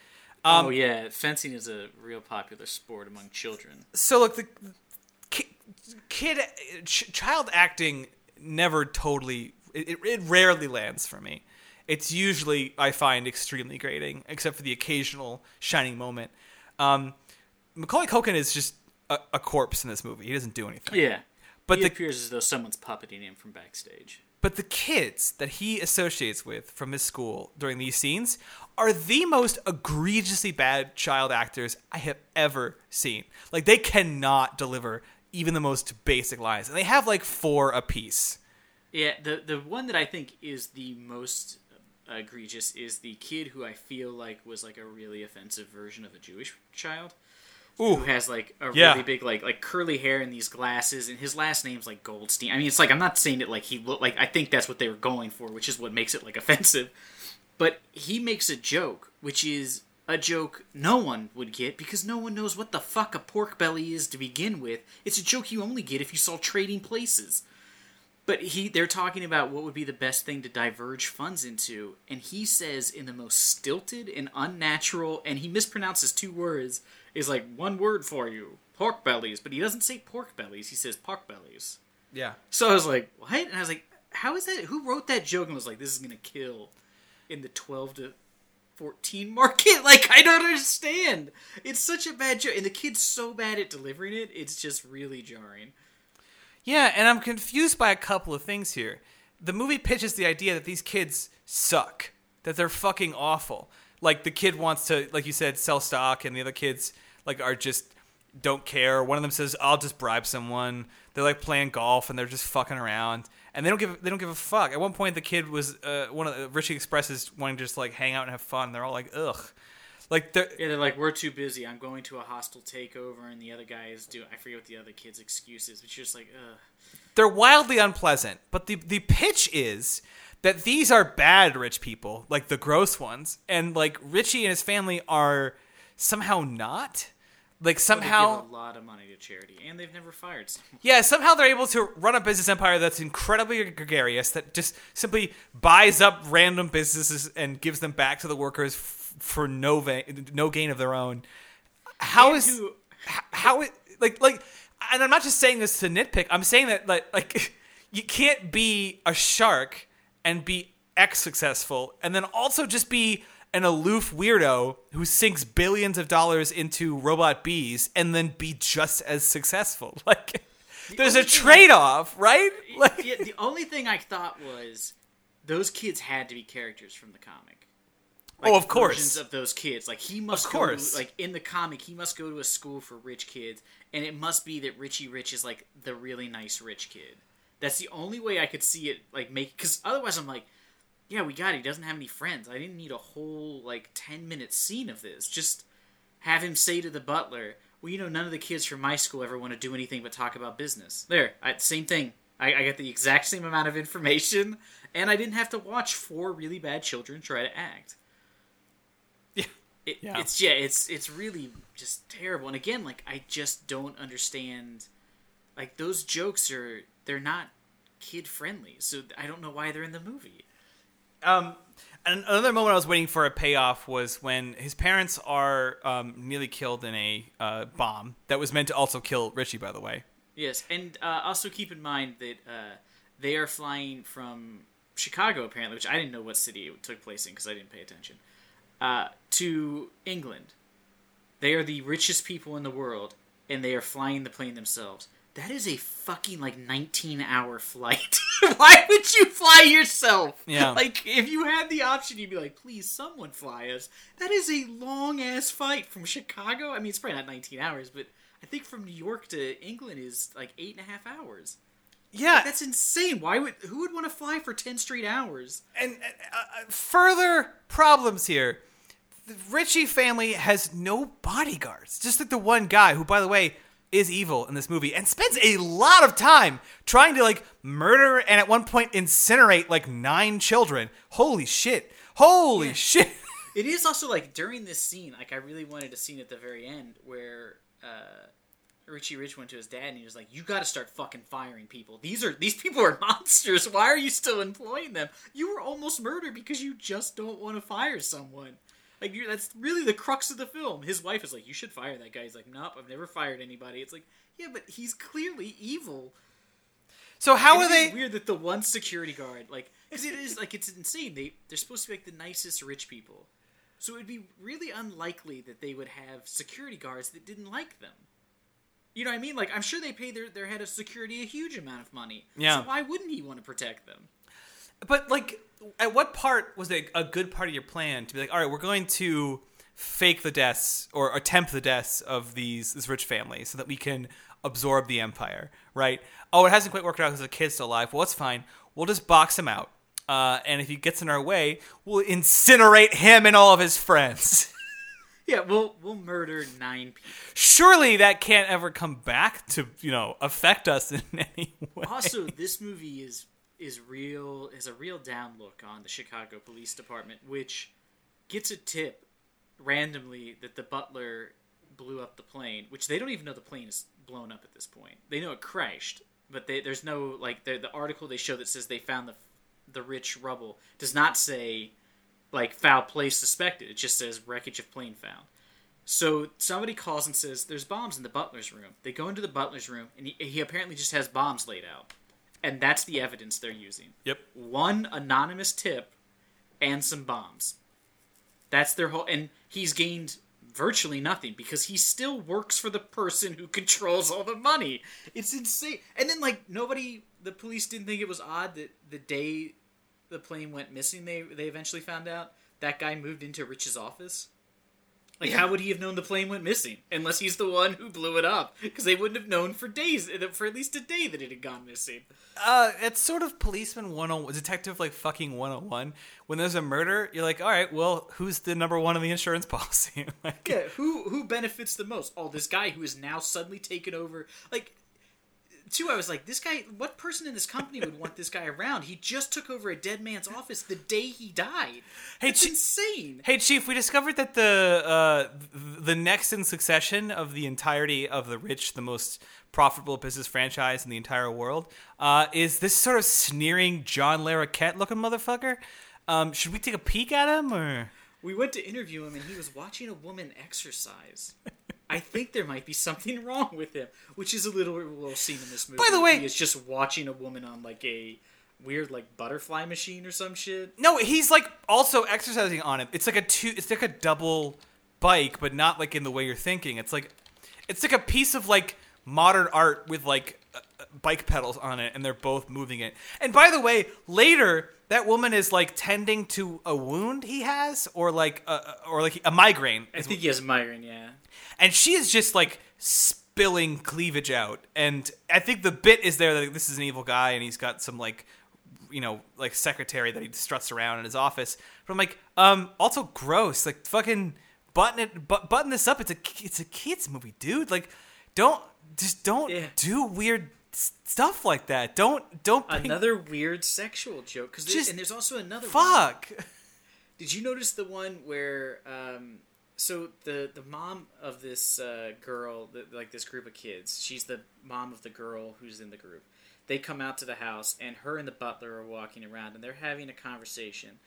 Um, oh yeah, fencing is a real popular sport among children. so look the ki- kid ch- child acting never totally it, it- it rarely lands for me it's usually i find extremely grating except for the occasional shining moment um, macaulay culkin is just a, a corpse in this movie he doesn't do anything Yeah, But he the- appears as though someone's puppeting him from backstage. But the kids that he associates with from his school during these scenes are the most egregiously bad child actors I have ever seen. Like they cannot deliver even the most basic lines, and they have like four apiece. Yeah, the the one that I think is the most egregious is the kid who I feel like was like a really offensive version of a Jewish child. Who has like a Yeah. really big like like curly hair and these glasses and his last name's like Goldstein. I mean, it's like I'm not saying it like he look like I think that's what they were going for, which is what makes it like <laughs> offensive. But he makes a joke, which is a joke no one would get because no one knows what the fuck a pork belly is to begin with. It's a joke you only get if you saw Trading Places. But he they're talking about what would be the best thing to diverge funds into, and he says in the most stilted and unnatural and he mispronounces two words, is like one word for you. Pork bellies, but he doesn't say pork bellies, he says pork bellies. yeah. So I was like, what? And I was like, how is that? Who wrote that joke and was like, this is gonna kill in the twelve to fourteen market? <laughs> Like, I don't understand. It's such a bad joke, and the kid's so bad at delivering it. It's just really jarring. Yeah, and I'm confused by a couple of things here. The movie pitches the idea that these kids suck, that they're fucking awful. Like the kid wants to, like you said, sell stock, and the other kids like are just don't care. One of them says, "I'll just bribe someone." They're like playing golf, and they're just fucking around, and they don't give they don't give a fuck. At one point, the kid was uh, one of the, Richie expresses wanting to just like hang out and have fun. They're all like, "Ugh." Like they're Yeah, they're like, we're too busy. I'm going to a hostile takeover, and the other guy is doing. I forget what the other kid's excuse is, but you're just like, ugh. they're wildly unpleasant. But the the pitch is that these are bad rich people, like the gross ones, and like Richie and his family are somehow not. Like somehow, give a lot of money to charity, and they've never fired someone. yeah, somehow they're able to run a business empire that's incredibly gregarious, that just simply buys up random businesses and gives them back to the workers for no va- no gain of their own. How And is who- h- how it like like and I'm not just saying this to nitpick. I'm saying that like like <laughs> you can't be a shark and be X successful and then also just be an aloof weirdo who sinks billions of dollars into robot bees and then be just as successful. <laughs> Like there's a thing I- trade-off, right? Like yeah, the only thing I thought was those kids had to be characters from the comic. Oh, of versions course. of those kids. Like he must Of course. to, like in the comic, he must go to a school for rich kids, and it must be that Richie Rich is like the really nice rich kid. That's the only way I could see it like make because otherwise I'm like, yeah, we got it. He doesn't have any friends. I didn't need a whole like ten minute scene of this. Just have him say to the butler, "Well, you know, none of the kids from my school ever want to do anything but talk about business." There, I, same thing. I, I got the exact same amount of information, and I didn't have to watch four really bad children try to act. Yeah. It, Yeah. It's yeah, it's it's really just terrible. And again, like I just don't understand. Like those jokes are they're not kid friendly, so I don't know why they're in the movie. Um, and another moment I was waiting for a payoff was when his parents are um, nearly killed in a uh, bomb that was meant to also kill Richie, by the way. Yes, and uh, also keep in mind that uh, they are flying from Chicago, apparently, which I didn't know what city it took place in because I didn't pay attention, uh, to England. They are the richest people in the world, and they are flying the plane themselves. That is a fucking like 19 hour flight. <laughs> Why would you fly yourself? Yeah. <laughs> Like, if you had the option, you'd be like, please, someone fly us. That is a long ass flight from Chicago. I mean, it's probably not 19 hours, but I think from New York to England is like eight and a half hours. Yeah, That's insane. Why would who would want to fly for 10 straight hours? and uh, uh, further problems here. The Richie family has no bodyguards. Just like the one guy who, by the way, is evil in this movie and spends a lot of time trying to like murder and at one point incinerate like nine children. Holy shit! Holy shit! It is also like during this scene, like I really wanted a scene at the very end where uh, Richie Rich went to his dad and he was like, "You got to start fucking firing people. These are these people are <laughs> monsters. Why are you still employing them? You were almost murdered because you just don't want to fire someone." Like you that's really the crux of the film. His wife is like, "You should fire that guy." He's like, "Nope, I've never fired anybody." It's like, yeah, but he's clearly evil. So how And are they? weird that the one security guard, like, because it is like it's insane. They they're supposed to be like the nicest rich people, so it would be really unlikely that they would have security guards that didn't like them. You know what I mean? Like, I'm sure they pay their their head of security a huge amount of money. Yeah. So why wouldn't he want to protect them? But like, at what part was it a good part of your plan to be like, all right, we're going to fake the deaths or attempt the deaths of these this rich family so that we can absorb the empire, right? Oh, it hasn't quite worked out because the kid's still alive. Well, it's fine. We'll just box him out, uh, and if he gets in our way, we'll incinerate him and all of his friends. <laughs> Yeah, we'll we'll murder nine people. Surely that can't ever come back to you know affect us in <laughs> any way. Also, this movie is is real is a real down look on the Chicago Police Department, which gets a tip randomly that the butler blew up the plane, which they don't even know the plane is blown up at this point. They know it crashed, but they, there's no like the the article they show that says they found the the rich rubble does not say like foul play suspected. It just says wreckage of plane found. So somebody calls and says there's bombs in the butler's room. They go into the butler's room and he, he apparently just has bombs laid out. And that's the evidence they're using. Yep. One anonymous tip and some bombs. That's their whole and he's gained virtually nothing because he still works for the person who <laughs> controls all the money. It's insane. And then like nobody the police didn't think it was odd that the day the plane went missing they they eventually found out that guy moved into Rich's office. Like, how would he have known the plane went missing unless he's the one who blew it up? Because they wouldn't have known for days, for at least a day, that it had gone missing. Uh, it's sort of policeman 101, detective like fucking 101. When there's a murder, you're like, all right, well, who's the number one on the insurance <laughs> policy? <laughs> like, Yeah, who who benefits the most? Oh, this guy who is now suddenly taken over. Like, two, I was like, this guy. What person in this company would want this guy <laughs> around? He just took over a dead man's office the day he died. Hey, it's Chi- insane. Hey, Chief, we discovered that the uh, the next in succession of the entirety of the rich, the most profitable business franchise in the entire world, uh, is this sort of sneering John Larroquette looking motherfucker. Um, should we take a peek at him, or We went to interview him, and he was watching a woman exercise. <laughs> I think there might be something <laughs> wrong with him, which is a little little scene in this movie. By the way- he is just watching a woman on like a weird like butterfly machine or some shit. no? He's like also exercising on it. It's like a two. It's like a double bike, but not like in the way you're thinking. It's like it's like a piece of like modern art with like uh, uh, bike pedals on it, and they're both moving it. And by the way, later that woman is like tending to a wound he has, or like uh, or like a migraine, I think he has a migraine. Yeah. and she is just like spilling cleavage out. And I think the bit is there that this is an evil guy, and he's got some like you know like secretary that he struts around in his office. But I'm like, um, also gross. Like fucking button it, bu- button this up. It's a it's a kids movie, dude. Like, don't just don't Yeah. do weird stuff like that. Don't don't Another weird sexual joke. Cause Just- and there's also another. one. fuck. <laughs> Did you notice the one where um, so the the mom of this uh, girl, the, like this group of kids, she's the mom of the girl who's in the group. They come out to the house, and her and the butler are walking around, and they're having a conversation,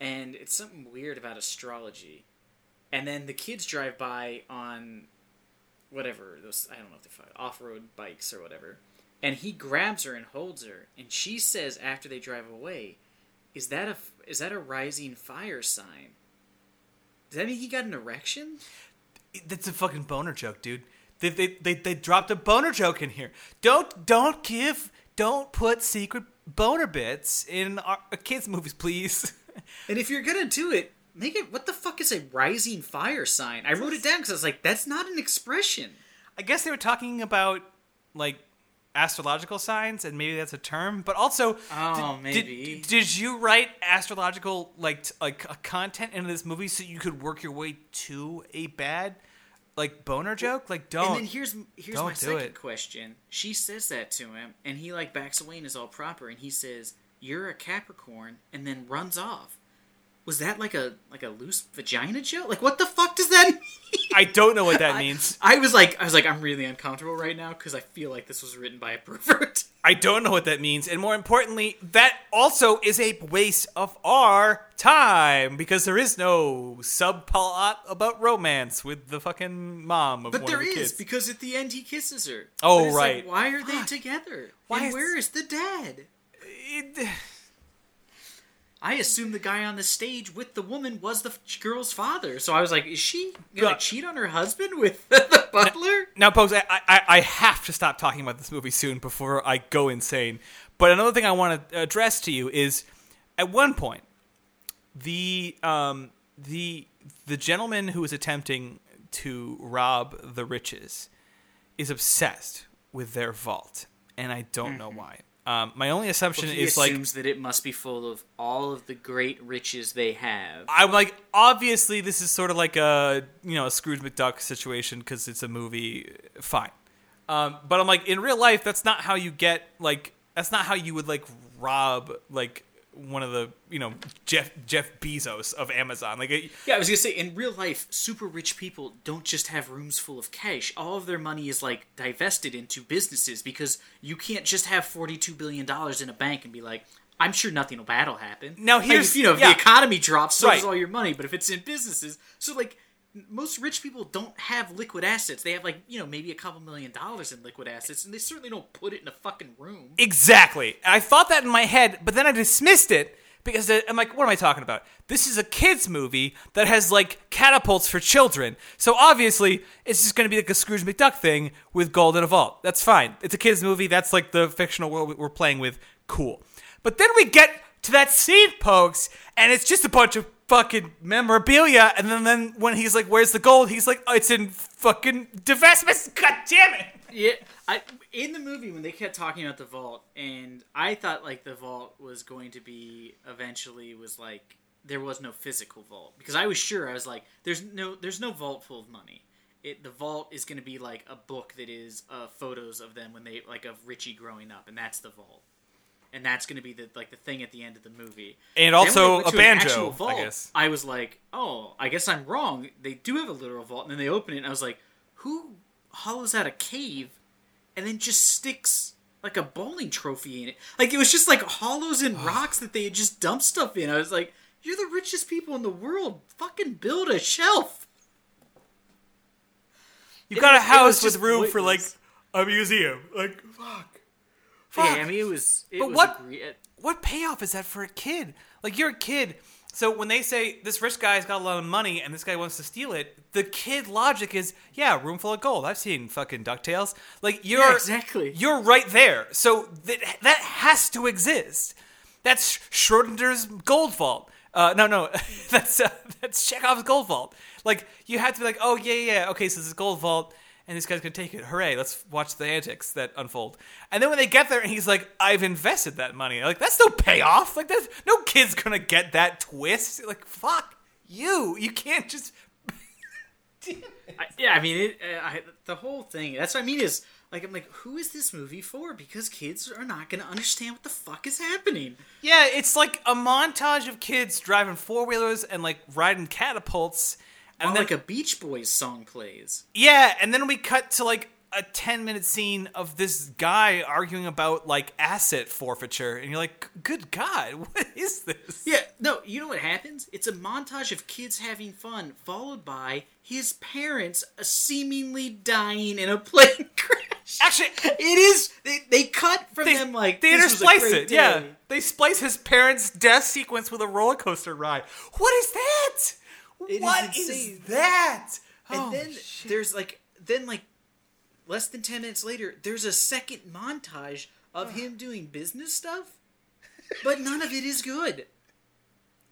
and it's something weird about astrology. And then the kids drive by on whatever those I don't know if they're off road bikes or whatever, and he grabs her and holds her, and she says after they drive away, "Is that a is that a rising fire sign?" Does that mean he got an erection? That's a fucking boner joke, dude. They, they, they, they dropped a boner joke in here. Don't don't give don't put secret boner bits in our uh, kids movies, please. <laughs> And if you're gonna do it, make it. What the fuck is a rising fire sign? I wrote it down because I was like, that's not an expression. I guess they were talking about like astrological signs, and maybe that's a term. But also, Oh, did- maybe. Did, did you write astrological like t- like uh, content into this movie so you could work your way to a bad like boner joke? Like, don't. And then here's here's my second it. question. She says that to him, and he like backs away and is all proper, and he says, "You're a Capricorn," and then runs off. Was that like a like a loose vagina joke? Like, what the fuck does that <laughs> mean? I don't know what that <laughs> means. I was like, I was like, I'm really uncomfortable right now because I feel like this was written by a <laughs> pervert. I don't know what that means, and more importantly, that also is a waste of our time because there is no subplot about romance with the fucking mom of But one there of the is kids. because at the end he kisses her. Oh, it's like, right. why are they together? Why and is- where is the dad? It- I assumed the guy on the stage with the woman was the f- girl's father. So I was like, is she gonna Yeah. cheat on her husband with <laughs> the butler? Now, Pokes, I, I, I have to stop talking about this movie soon before I go insane. But another thing I want to address to you is, at one point, the um, the the gentleman who is attempting to rob the riches is obsessed with their vault, and I don't know why. Um, my only assumption he is like assumes that it must be full of all of the great riches they have. I'm like, obviously, this is sort of like a you know a Scrooge McDuck situation because it's a movie. Fine, um, but I'm like, in real life, that's not how you get like that's not how you would like rob like one of the you know Jeff Jeff Bezos of Amazon. Like, it, Yeah, I was gonna say in real life, super rich people don't just have rooms full of cash. All of their money is like divested into businesses because you can't just have forty-two billion dollars in a bank and be like, "I'm sure nothing bad will happen." Now, Like, here's- if, you know, if yeah. the economy drops, so Right. does all your money. But if it's in businesses, so like most rich people don't have liquid assets. They have like you know maybe a couple million dollars in liquid assets, and they certainly don't put it in a fucking room. Exactly. I thought that in my head, but then I dismissed it because I'm like, what am I talking about? This is a kids movie that has like catapults for children. So obviously, it's just going to be like a Scrooge McDuck thing with gold in a vault. That's fine. It's a kids movie. That's like the fictional world we're playing with. Cool. But then we get to that scene, pokes, and it's just a bunch of fucking memorabilia. And then, then when he's like, "Where's the gold?" He's like, oh, "It's in fucking divestments." God damn it! Yeah, I in the movie when they kept talking about the vault, and I thought like the vault was going to be eventually was like there was no physical vault because I was sure I was like there's no there's no vault full of money. It the vault is going to be like a book that is uh, photos of them when they like of Richie growing up, and that's the vault. And that's going to be the like the thing at the end of the movie. And also when it went a banjo, actual I vault, guess. I was like, oh, I guess I'm wrong. They do have a literal vault, and then they open it, and I was like, who hollows out a cave and then just sticks like a bowling trophy in it? Like it was just like hollows and <sighs> rocks that they had just dumped stuff in. I was like, you're the richest people in the world. Fucking build a shelf. You've got a house with room for like a museum. Like, fuck. Yeah, Fuck. I mean it was. It But was what- what payoff is that for a kid? Like you're a kid. So when they say this rich guy's got a lot of money and this guy wants to steal it, the kid logic is, yeah, room full of gold. I've seen fucking Ducktales. Like you're Yeah, exactly. You're right there. So that that has to exist. That's Schrodinger's gold vault. Uh, no, no, <laughs> that's uh, that's Chekhov's gold vault. Like you have to be like, oh yeah, yeah, yeah. okay, so this is gold vault, and this guy's gonna take it. Hooray! Let's watch the antics that unfold. And then when they get there, and he's like, I've invested that money. Like that's no payoff. Like that's no kid's gonna get that twist. Like fuck you. You can't just. <laughs> I, yeah, I mean, it, uh, I, the whole thing. That's what I mean is like I'm like, who is this movie for? Because kids are not going to understand what the fuck is happening. Yeah, it's like a montage of kids driving four wheelers and like riding catapults. And then, like a Beach Boys song plays. Yeah, and then we cut to like a 10 minute scene of this guy arguing about like asset forfeiture and you're like good god <laughs> what is this Yeah, no, you know what happens? It's a montage of kids having fun, followed by his parents uh, seemingly dying in a <laughs> plane crash. actually It is. They, they cut from they, them like they this was a intersplice it yeah they splice his parents death sequence with a roller coaster ride what is that It What is is that And Oh, then shit. there's like then like less than ten minutes later, there's a second montage of him doing business stuff, but none of it is good.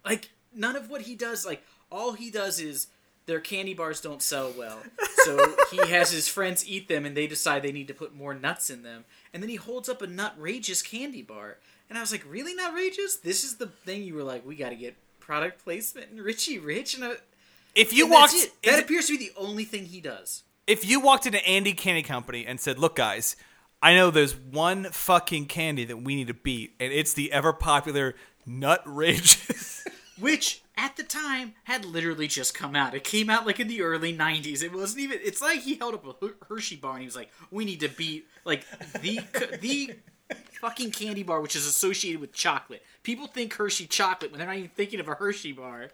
Like none of what he does, like all he does is their candy bars don't sell well, so <laughs> he has his friends eat them, and they decide they need to put more nuts in them, and then he holds up a nutrageous candy bar, and I was like, really nutrageous? This is the thing you were like, we got to get product placement and Richie Rich, and if you and walked. That if- appears to be the only thing he does. if you walked into Andy Candy Company and said, "Look, guys, I know there's one fucking candy that we need to beat, and it's the ever popular Nutrageous." <laughs> which at the time had literally just come out. It came out like in the early '90s. It wasn't even. It's like he held up a Hershey bar and he was like, "We need to beat like the <laughs> the fucking candy bar, which is associated with chocolate. People think Hershey chocolate when they're not even thinking of a Hershey bar."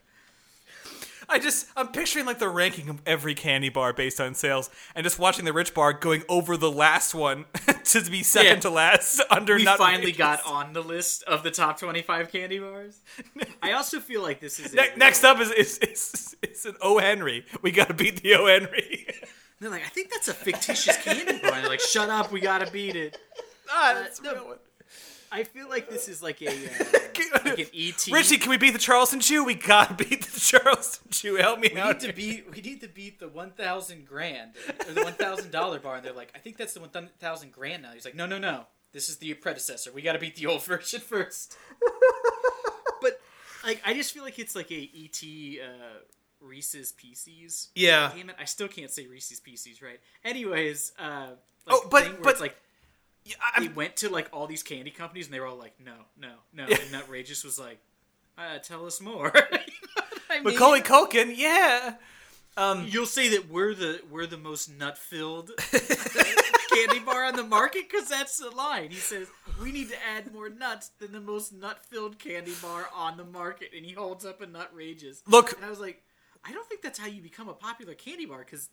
I just I'm picturing like the ranking of every candy bar based on sales, and just watching the rich bar going over the last one <laughs> to be second Yeah. to last <laughs> under. We finally got on the list of the top 25 candy bars. I also feel like this is <laughs> Ne- next up is is, is is an O Henry. We got to beat the O Henry. They're like, I think that's a fictitious candy bar. And they're like, shut up, we gotta beat it. Ah, that's a no. real one. I feel like this is like a <laughs> uh, like an <laughs> ET. Richie, can we beat the Charleston Chew? We gotta beat the <laughs> Charleston Chew. Help me we out. need to beat we need to beat the one thousand grand or the one thousand dollar bar, and they're like, I think that's the one thousand grand now. He's like, no, no, no, this is the predecessor. We got to beat the old version first. but like, I just feel like it's like a ET uh, Reese's Pieces. Yeah. Damn it, I still can't say Reese's Pieces right. Anyways, uh, like Oh, but- thing where but- it's like Yeah, they I'm- went to like all these candy companies and they were all like, no, no, no. Yeah. And Nutrageous was like, uh, tell us more. You know what I mean? Macaulay Culkin, yeah. Um, You'll say that we're the we're the most nut filled <laughs> candy bar on the market because that's the line. He says we need to add more nuts than the most nut filled candy bar on the market, and he holds up a Nutrageous. Look- and I was like, I don't think that's how you become a popular candy bar because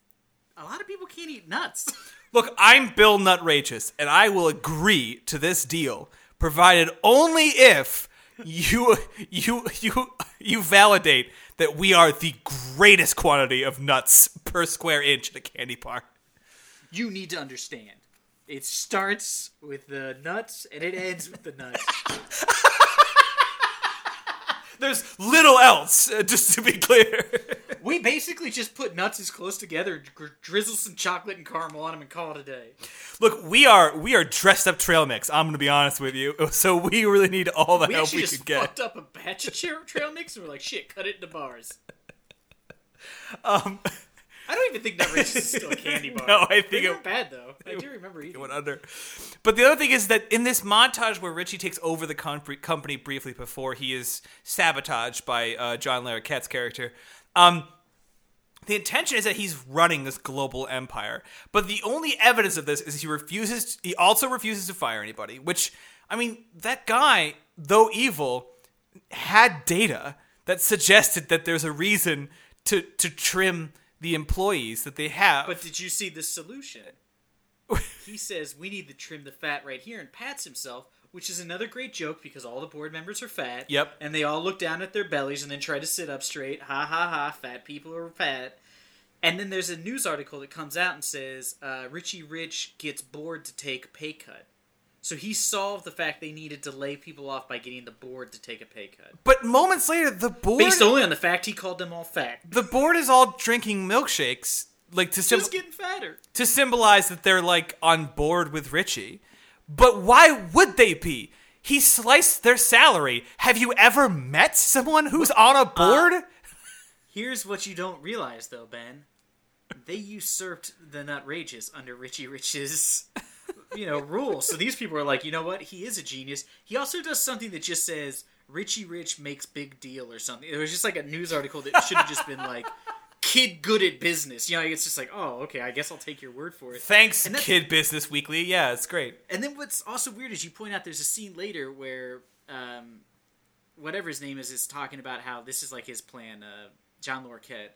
a lot of people can't eat nuts. <laughs> Look, I'm Bill Nutrageous, and I will agree to this deal, provided only if you you you you validate that we are the greatest quantity of nuts per square inch in a candy bar. you need to understand. It starts with the nuts and it ends with the nuts. <laughs> <laughs> There's little else, uh, just to be clear. We basically just put nuts as close together, drizzle some chocolate and caramel on them, and call it a day. Look, we are we are dressed up trail mix. I'm gonna be honest with you, <laughs> so we really need all the We help we just can get. fucked up a batch of trail, trail mix, and we're like, shit, cut it into bars. <laughs> Um, I don't even think that is still a <laughs> candy bar. No, I think they it- weren't bad though. I do remember eating. it went under. But the other thing is that in this montage where Richie takes over the com- company briefly before he is sabotaged by uh, John Larroquette's character, um, the intention is that he's running this global empire. But the only evidence of this is he refuses. He also refuses to fire anybody. Which I mean, that guy, though evil, had data that suggested that there's a reason to to trim the employees that they have. But did you see the solution? <laughs> he says we need to trim the fat right here, and pats himself, which is another great joke because all the board members are fat. Yep. And they all look down at their bellies and then try to sit up straight. Ha ha ha! Fat people are fat. And then there's a news article that comes out and says uh, Richie Rich gets board to take pay cut. So he solved the fact they needed to lay people off by getting the board to take a pay cut. But moments later, the board Based only on the fact he called them all fat. the board is all drinking milkshakes, like to Just getting fatter. to symbolize that they're like on board with Richie. But why would they be? He sliced their salary. Have you ever met someone who's on a uh, board? Here's what you don't realize, though, Ben. They usurped the Nutrageous under Richie Rich's, you know, rules. So these people are like, you know what? He is a genius. He also does something that just says Richie Rich makes big deal or something. It was just like a news article that should have just been like, kid good at business. You know, it's just like, oh, okay, I guess I'll take your word for it. Thanks, Kid Business Weekly. Yeah, it's great. And then what's also weird is you point out there's a scene later where um, whatever his name is is talking about how this is like his plan, uh, John Larroquette.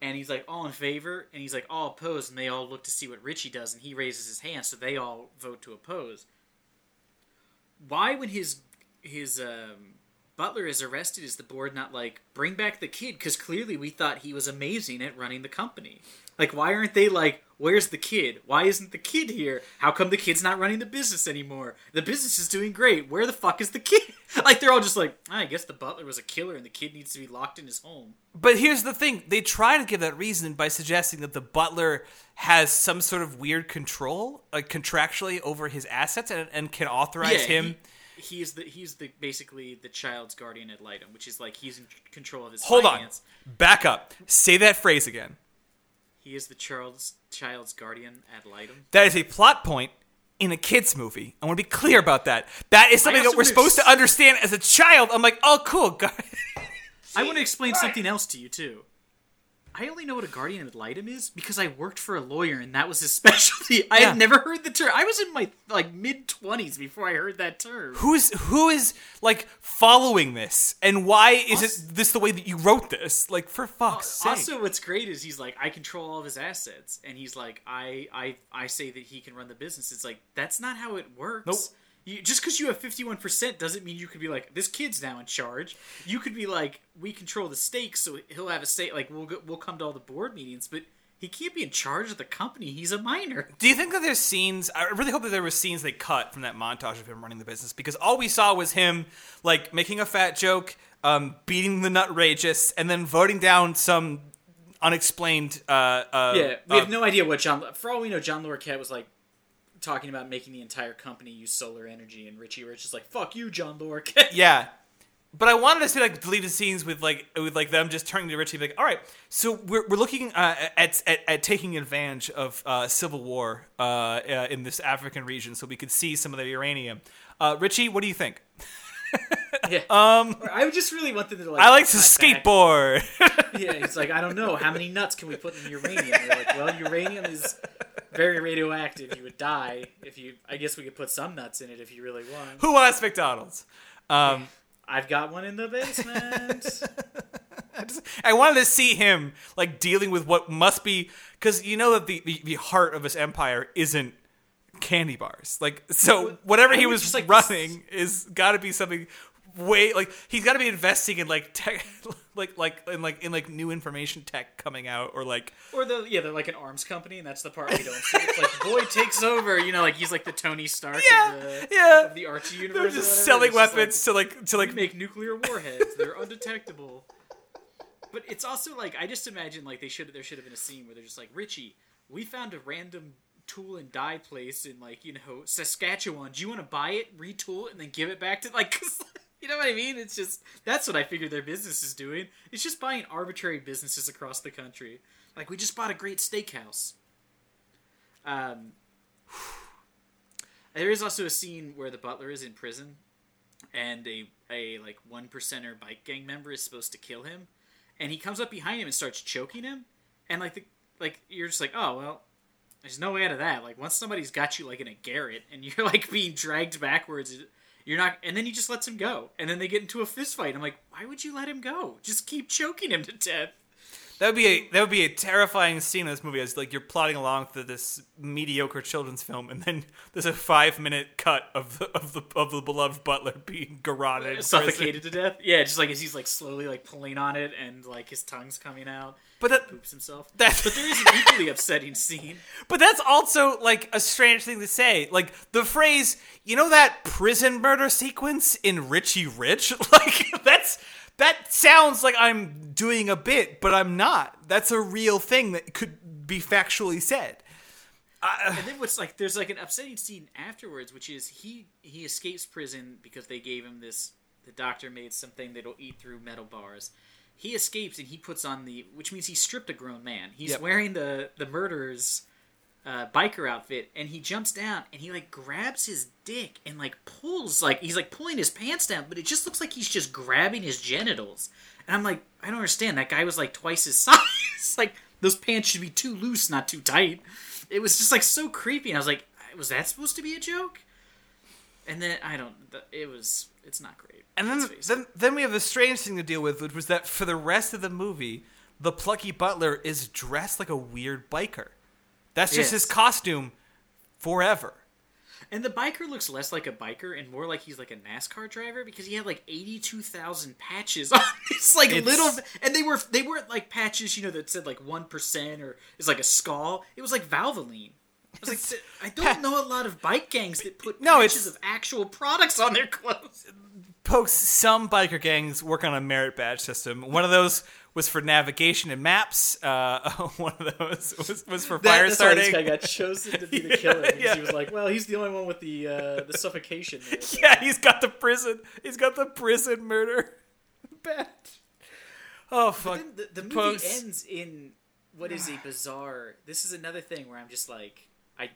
And he's like, all in favor? And he's like, all opposed. And they all look to see what Richie does. And he raises his hand, so they all vote to oppose. Why, when his his um, butler is arrested, is the board not like, bring back the kid? Because clearly we thought he was amazing at running the company. Like, why aren't they like, where's the kid? Why isn't the kid here? How come the kid's not running the business anymore? The business is doing great. Where the fuck is the kid? <laughs> like, they're all just like, "Ah, I guess the butler was a killer and the kid needs to be locked in his home. But here's the thing: they try to give that reason by suggesting that the butler has some sort of weird control, like contractually, over his assets and, and can authorize him. He, he is the he's the basically the child's guardian ad litem, which is like he's in control of his Hold finance. on, back up. Say that phrase again. He is the child's child's guardian ad litem. That is a plot point in a kids movie. I want to be clear about that. That is something that we're would've supposed to understand as a child. I'm like, oh, cool, guy. <laughs> I want to explain something else to you too. I only know what a guardian ad litem is because I worked for a lawyer and that was his <laughs> specialty. I Yeah. had never heard the term. I was in my like mid twenties before I heard that term. Who's who is like following this, and why is Also- it this the way that you wrote this? Like for fuck's uh, sake. Also, what's great is he's like, I control all of his assets, and he's like, I, I, I say that he can run the business. It's like that's not how it works. Nope. You, just because you have fifty one percent doesn't mean you could be like, this kid's now in charge. You could be like, we control the stakes, so he'll have a say. Like we'll go, we'll come to all the board meetings, but he can't be in charge of the company. He's a minor. Do you think that there's scenes? I really hope that there were scenes they cut from that montage of him running the business because all we saw was him like making a fat joke, um, beating the nutrageous, and then voting down some unexplained. Uh, uh, Yeah, we uh, have no idea what John. For all we know, John Larroquette was like talking about making the entire company use solar energy, and Richie Rich is like, "Fuck you, John Larroquette." <laughs> Yeah. But I wanted to see like deleted scenes with like with like them just turning to Richie like, all right, so we're, we're looking uh, at, at at taking advantage of uh, civil war uh, uh, in this African region, so we could see some of the uranium. Uh, Richie, what do you think? <laughs> Yeah. <laughs> Um, I just really want them to like. I like to skateboard. Yeah, it's like I don't know how many nuts can we put in uranium. They're like, well, uranium is very radioactive. You would die if you. I guess we could put some nuts in it if you really want. Who wants McDonald's? Um, I've got one in the basement. <laughs> I, just, I wanted to see him like dealing with what must be because you know that the, the, the heart of his empire isn't candy bars. Like so, whatever he was just like running is got to be something way like he's got to be investing in like tech, <laughs> like like in like in like new information tech coming out or like Or the yeah, they're like an arms company, and that's the part we don't see. It's like boy takes over. You know, like he's like the Tony Stark Yeah, of, the, yeah. of the Archie universe. they're just selling just weapons to like to Like, like make nuclear warheads. They're undetectable. But it's also like I just imagine like they should there should have been a scene where they're just like Richie, we found a random tool and die place in like you know Saskatchewan. Do you want to buy it, retool it, and then give it back to like? <laughs> you know what I mean? It's just that's what I figure their business is doing. It's just buying arbitrary businesses across the country. Like we just bought a great steakhouse. Um, <sighs> there is also a scene where the butler is in prison, and a a like one percenter bike gang member is supposed to kill him, and he comes up behind him and starts choking him, and like the like you're just like oh well, there's no way out of that. Like once somebody's got you like in a garret and you're like being dragged backwards, you're not, and then he just lets him go, and then they get into a fist fight. I'm like, why would you let him go? Just keep choking him to death. That would be a that would be a terrifying scene in this movie as like you're plodding along through this mediocre children's film and then there's a five minute cut of the of the of the beloved butler being garroted. Suffocated to death. Yeah, just like as he's like slowly like pulling on it and like his tongue's coming out. But that Poops himself. That's- but there is an equally <laughs> upsetting scene. But that's also like a strange thing to say. Like the phrase, you know that prison murder sequence in Richie Rich? <laughs> Like that's that sounds like I'm doing a bit, but I'm not. That's a real thing that could be factually said. Uh, and then what's like there's like an upsetting scene afterwards, which is he he escapes prison because they gave him this the doctor made something that'll eat through metal bars. He escapes and he puts on the which means he stripped a grown man. He's Yep. wearing the the murderer's uh, biker outfit and he jumps down and he like grabs his dick and like pulls like he's like pulling his pants down, but it just looks like he's just grabbing his genitals. And I'm like, I don't understand. That guy was like twice his <laughs> size. like those pants should be too loose, not too tight. It was just like so creepy. And I was like, was that supposed to be a joke? And then I don't. It was. It's not great. And then Let's face it. then then we have the strange thing to deal with, which was that for the rest of the movie, the plucky butler is dressed like a weird biker. That's just his costume forever. And the biker looks less like a biker and more like he's like a NASCAR driver because he had like eighty two thousand patches <laughs> on his like It's- little and they were they weren't like patches you know that said like one percent or it's like a skull. It was like Valvoline. I was like, I don't know a lot of bike gangs that put No, patches it's- of actual products on their clothes. Pokes some biker gangs work on a merit badge system. One of those was for navigation and maps. Uh, <laughs> one of those was, was for That- fire that's why this guy got chosen to be the <laughs> killer. because yeah. He was like, well, he's the only one with the uh, the suffocation. there, but- <laughs> yeah, he's got the prison. He's got the prison murder badge. Oh fuck! The, the movie Pokes- ends in what is a bizarre. This is another thing where I'm just like, I,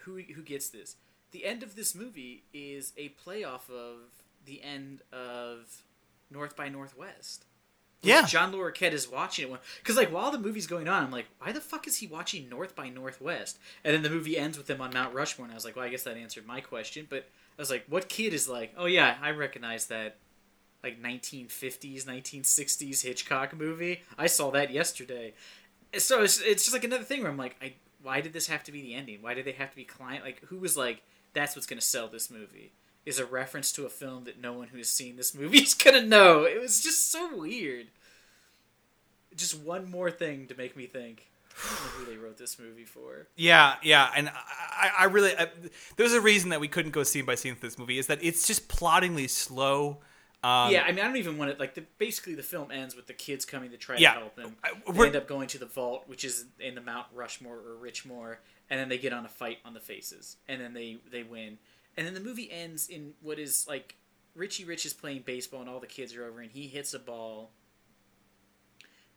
who who gets this? The end of this movie is a playoff of the end of North by Northwest. Yeah. John Larroquette is watching it because like while the movie's going on, I'm like, why the fuck is he watching North by Northwest? And then the movie ends with him on Mount Rushmore, and I was like, well, I guess that answered my question. But I was like, what kid is like, oh yeah, I recognize that like 1950s, 1960s Hitchcock movie. I saw that yesterday. So it's, it's just like another thing where I'm like, I, why did this have to be the ending? Why did they have to be client? Like, who was like, that's what's going to sell this movie? Is a reference to a film that no one who's seen this movie <laughs> is going to know. It was just so weird. Just one more thing to make me think. I don't know who they wrote this movie for. Yeah, yeah, and I, I really I, there's a reason that we couldn't go scene by scene with this movie is that it's just plottingly slow. Um, yeah, I mean, I don't even want to like. The, basically, the film ends with the kids coming to try Yeah. to help They we're- end up going to the vault, which is in the Mount Rushmore or Richmore, and then they get on a fight on the faces, and then they they win, and then the movie ends in what is like Richie Rich is playing baseball, and all the kids are over, and he hits a ball,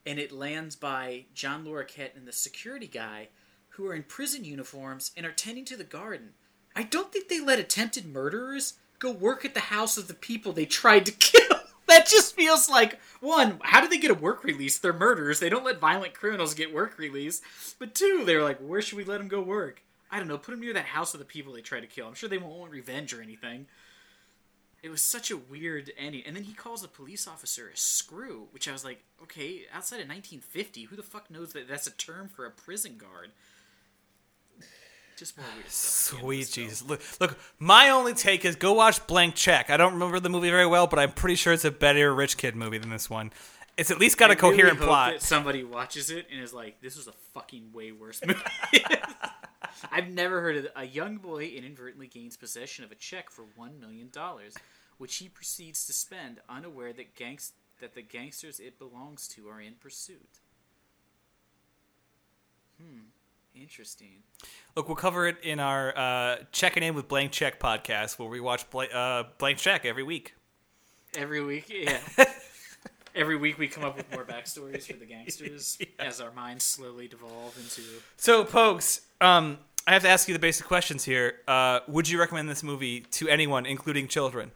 and it lands by John Larroquette and the security guy, who are in prison uniforms and are tending to the garden. I don't think they let attempted murderers go work at the house of the people they tried to <laughs> kill. That just feels like one. How do they get a work release? They're murderers. They don't let violent criminals get work release. But two, they're like, where should we let them go work? I don't know. Put him near that house of the people they tried to kill. I'm sure they won't want revenge or anything. It was such a weird ending. And then he calls a police officer a screw, which I was like, okay, outside of 1950, who the fuck knows that that's a term for a prison guard? Just more weird stuff. <sighs> Sweet Jesus! Look, look. My only take is go watch Blank Check. I don't remember the movie very well, but I'm pretty sure it's a better rich kid movie than this one. It's at least got a I really coherent hope plot. somebody watches it and is like, "This was a fucking way worse movie." <laughs> <laughs> <laughs> I've never heard of it. a young boy inadvertently gains possession of a check for one million dollars, which he proceeds to spend, unaware that gangs that the gangsters it belongs to are in pursuit. Hmm, interesting. Look, we'll cover it in our uh, checking in with Blank Check podcast, where we watch Bla- uh, Blank Check every week. Every week, yeah. <laughs> Every week we come up with more backstories for the gangsters <laughs> as our minds slowly devolve into. So, Pokes, um, I have to ask you the basic questions here. Uh, would you recommend this movie to anyone, including children?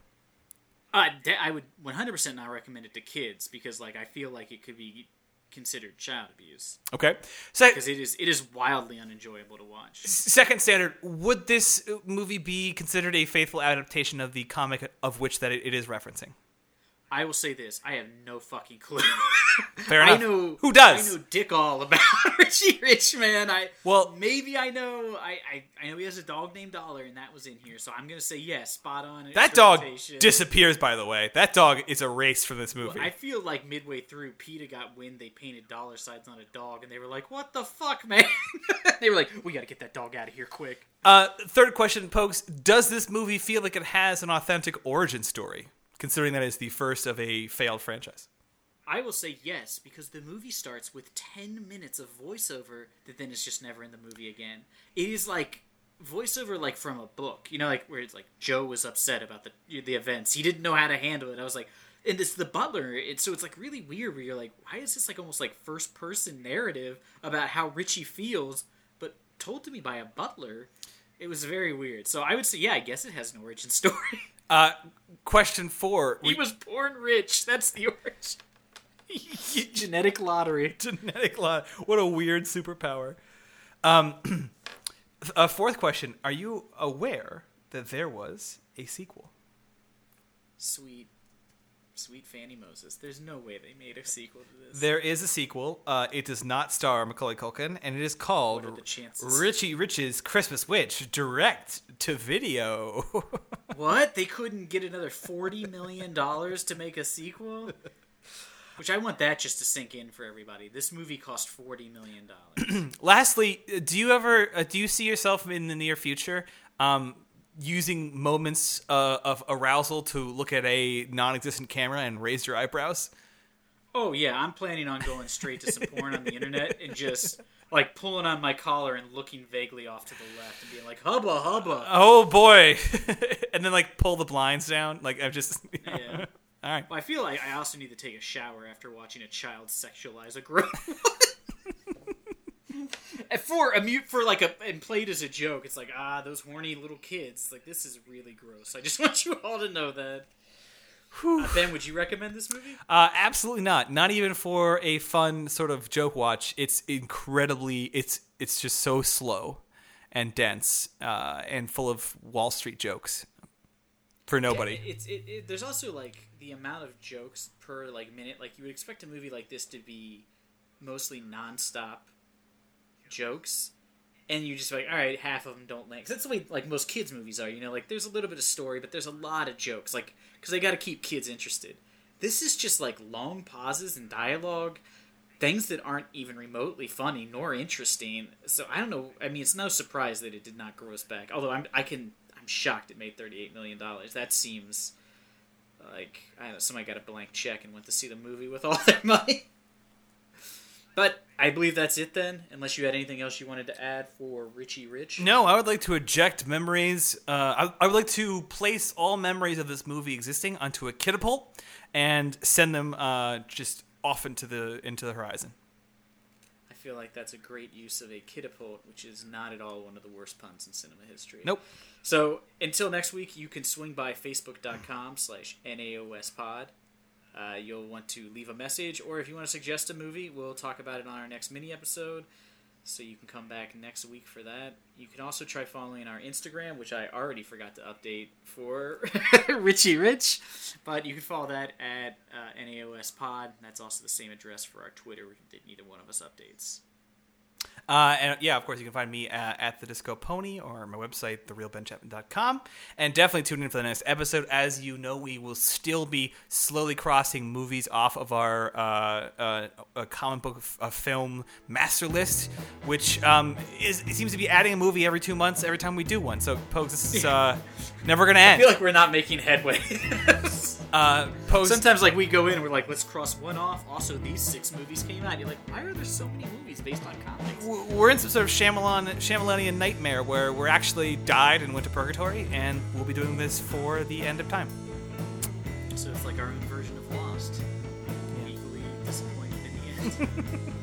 Uh, I would 100% not recommend it to kids because, like, I feel like it could be considered child abuse Okay. So, because it is it is wildly unenjoyable to watch. second standard, would this movie be considered a faithful adaptation of the comic of which that it, it is referencing? I will say this: I have no fucking clue. <laughs> Fair enough. I know Who does? I know dick all about <laughs> Richie Rich, man. I Well- maybe I know. I, I I know he has a dog named Dollar, and that was in here, so I'm gonna say yes, spot on. That dog disappears, by the way. That dog is erased from this movie. I feel like midway through, PETA got wind they painted dollar signs on a dog, and they were like, "What the fuck, man?" <laughs> they were like, "We got to get that dog out of here quick." Uh, third question, Pokes. Does this movie feel like it has an authentic origin story, considering that the first of a failed franchise? I will say yes because the movie starts with 10 minutes of voiceover that then is just never in the movie again. It is like voiceover like from a book, you know, like where it's like Joe was upset about the the events. He didn't know how to handle it. I was like, and it's the butler. So it's like really weird where you're like, why is this like almost like first person narrative about how Richie feels, but told to me by a butler? It was very weird. So I would say, yeah, I guess it has an origin <laughs> story. Uh, question four. he was born rich. That's the origin. <laughs> Genetic lottery. genetic law. What a weird superpower. Um, <clears throat> a fourth question: Are you aware that there was a sequel? Sweet, sweet Fanny Moses. There's no way they made a sequel to this. There is a sequel. Uh, it does not star Macaulay Culkin, and it is called? Richie Rich's Christmas Wish, direct to video. <laughs> what? They couldn't get another forty million dollars to make a sequel? Which I want that just to sink in for everybody. This movie cost forty million dollars. <clears throat> Lastly, do you ever uh, do you see yourself in the near future um, using moments uh, of arousal to look at a non-existent camera and raise your eyebrows? oh yeah, I'm planning on going straight to some porn on the internet and just like pulling on my collar and looking vaguely off to the left and being like hubba hubba. Oh boy! <laughs> and then like pull the blinds down. Like I'm just. <laughs> Yeah. All right. Well, I feel like I also need to take a shower after watching a child sexualize a grown. <laughs> And for a mute for like a and played as a joke. It's like ah, those horny little kids. Like this is really gross. I just <laughs> want you all to know that. Uh, ben, would you recommend this movie? Uh, absolutely not. Not even for a fun sort of joke watch. It's incredibly. It's it's just so slow and dense uh, and full of Wall Street jokes for nobody. Yeah, it's it, it, There's also like the amount of jokes per like minute. Like you would expect a movie like this to be mostly nonstop jokes, and you just like, all right, half of them don't land. 'Cause that's the way like most kids movies are. You know, like there's a little bit of story, but there's a lot of jokes. Like because they got to keep kids interested. This is just like long pauses and dialogue, things that aren't even remotely funny nor interesting. So I don't know. I mean, it's no surprise that it did not gross back. Although I'm I can I'm shocked it made 38 million dollars. That seems like I don't know somebody got a blank check and went to see the movie with all <laughs> their money. But I believe that's it then, unless you had anything else you wanted to add for Richie Rich. No, I would like to eject memories. Uh, I, I would like to place all memories of this movie existing onto a catapult and send them uh, just off into the into the horizon. I feel like that's a great use of a catapult, which is not at all one of the worst puns in cinema history. Nope. So until next week, you can swing by facebook.com slash naospod. Uh, you'll want to leave a message, or if you want to suggest a movie, we'll talk about it on our next mini episode. So you can come back next week for that. You can also try following our Instagram, which I already forgot to update for <laughs> Richie Rich, but you can follow that at uh, NAOS Pod. That's also the same address for our Twitter, that neither one of us updates. Uh, and yeah, of course, you can find me uh, at the Disco Pony or my website, therealbenchapman.com. And definitely tune in for the next episode. As you know, we will still be slowly crossing movies off of our uh, uh, comic book f- film master list, which um, is it seems to be adding a movie every two months every time we do one. So, Pogues, this is <laughs> uh, never going to end. I feel like we're not making headway. <laughs> Uh, Pogues, Sometimes, like we go in and we're like, let's cross one off. Also, these six movies came out. You're like, why are there so many movies based on comics? we're in some sort of Shyamalan, Shyamalanian nightmare where we're actually died and went to purgatory, and we'll be doing this for the end of time. So it's like our own version of Lost. Yeah. Equally disappointed in the end. <laughs>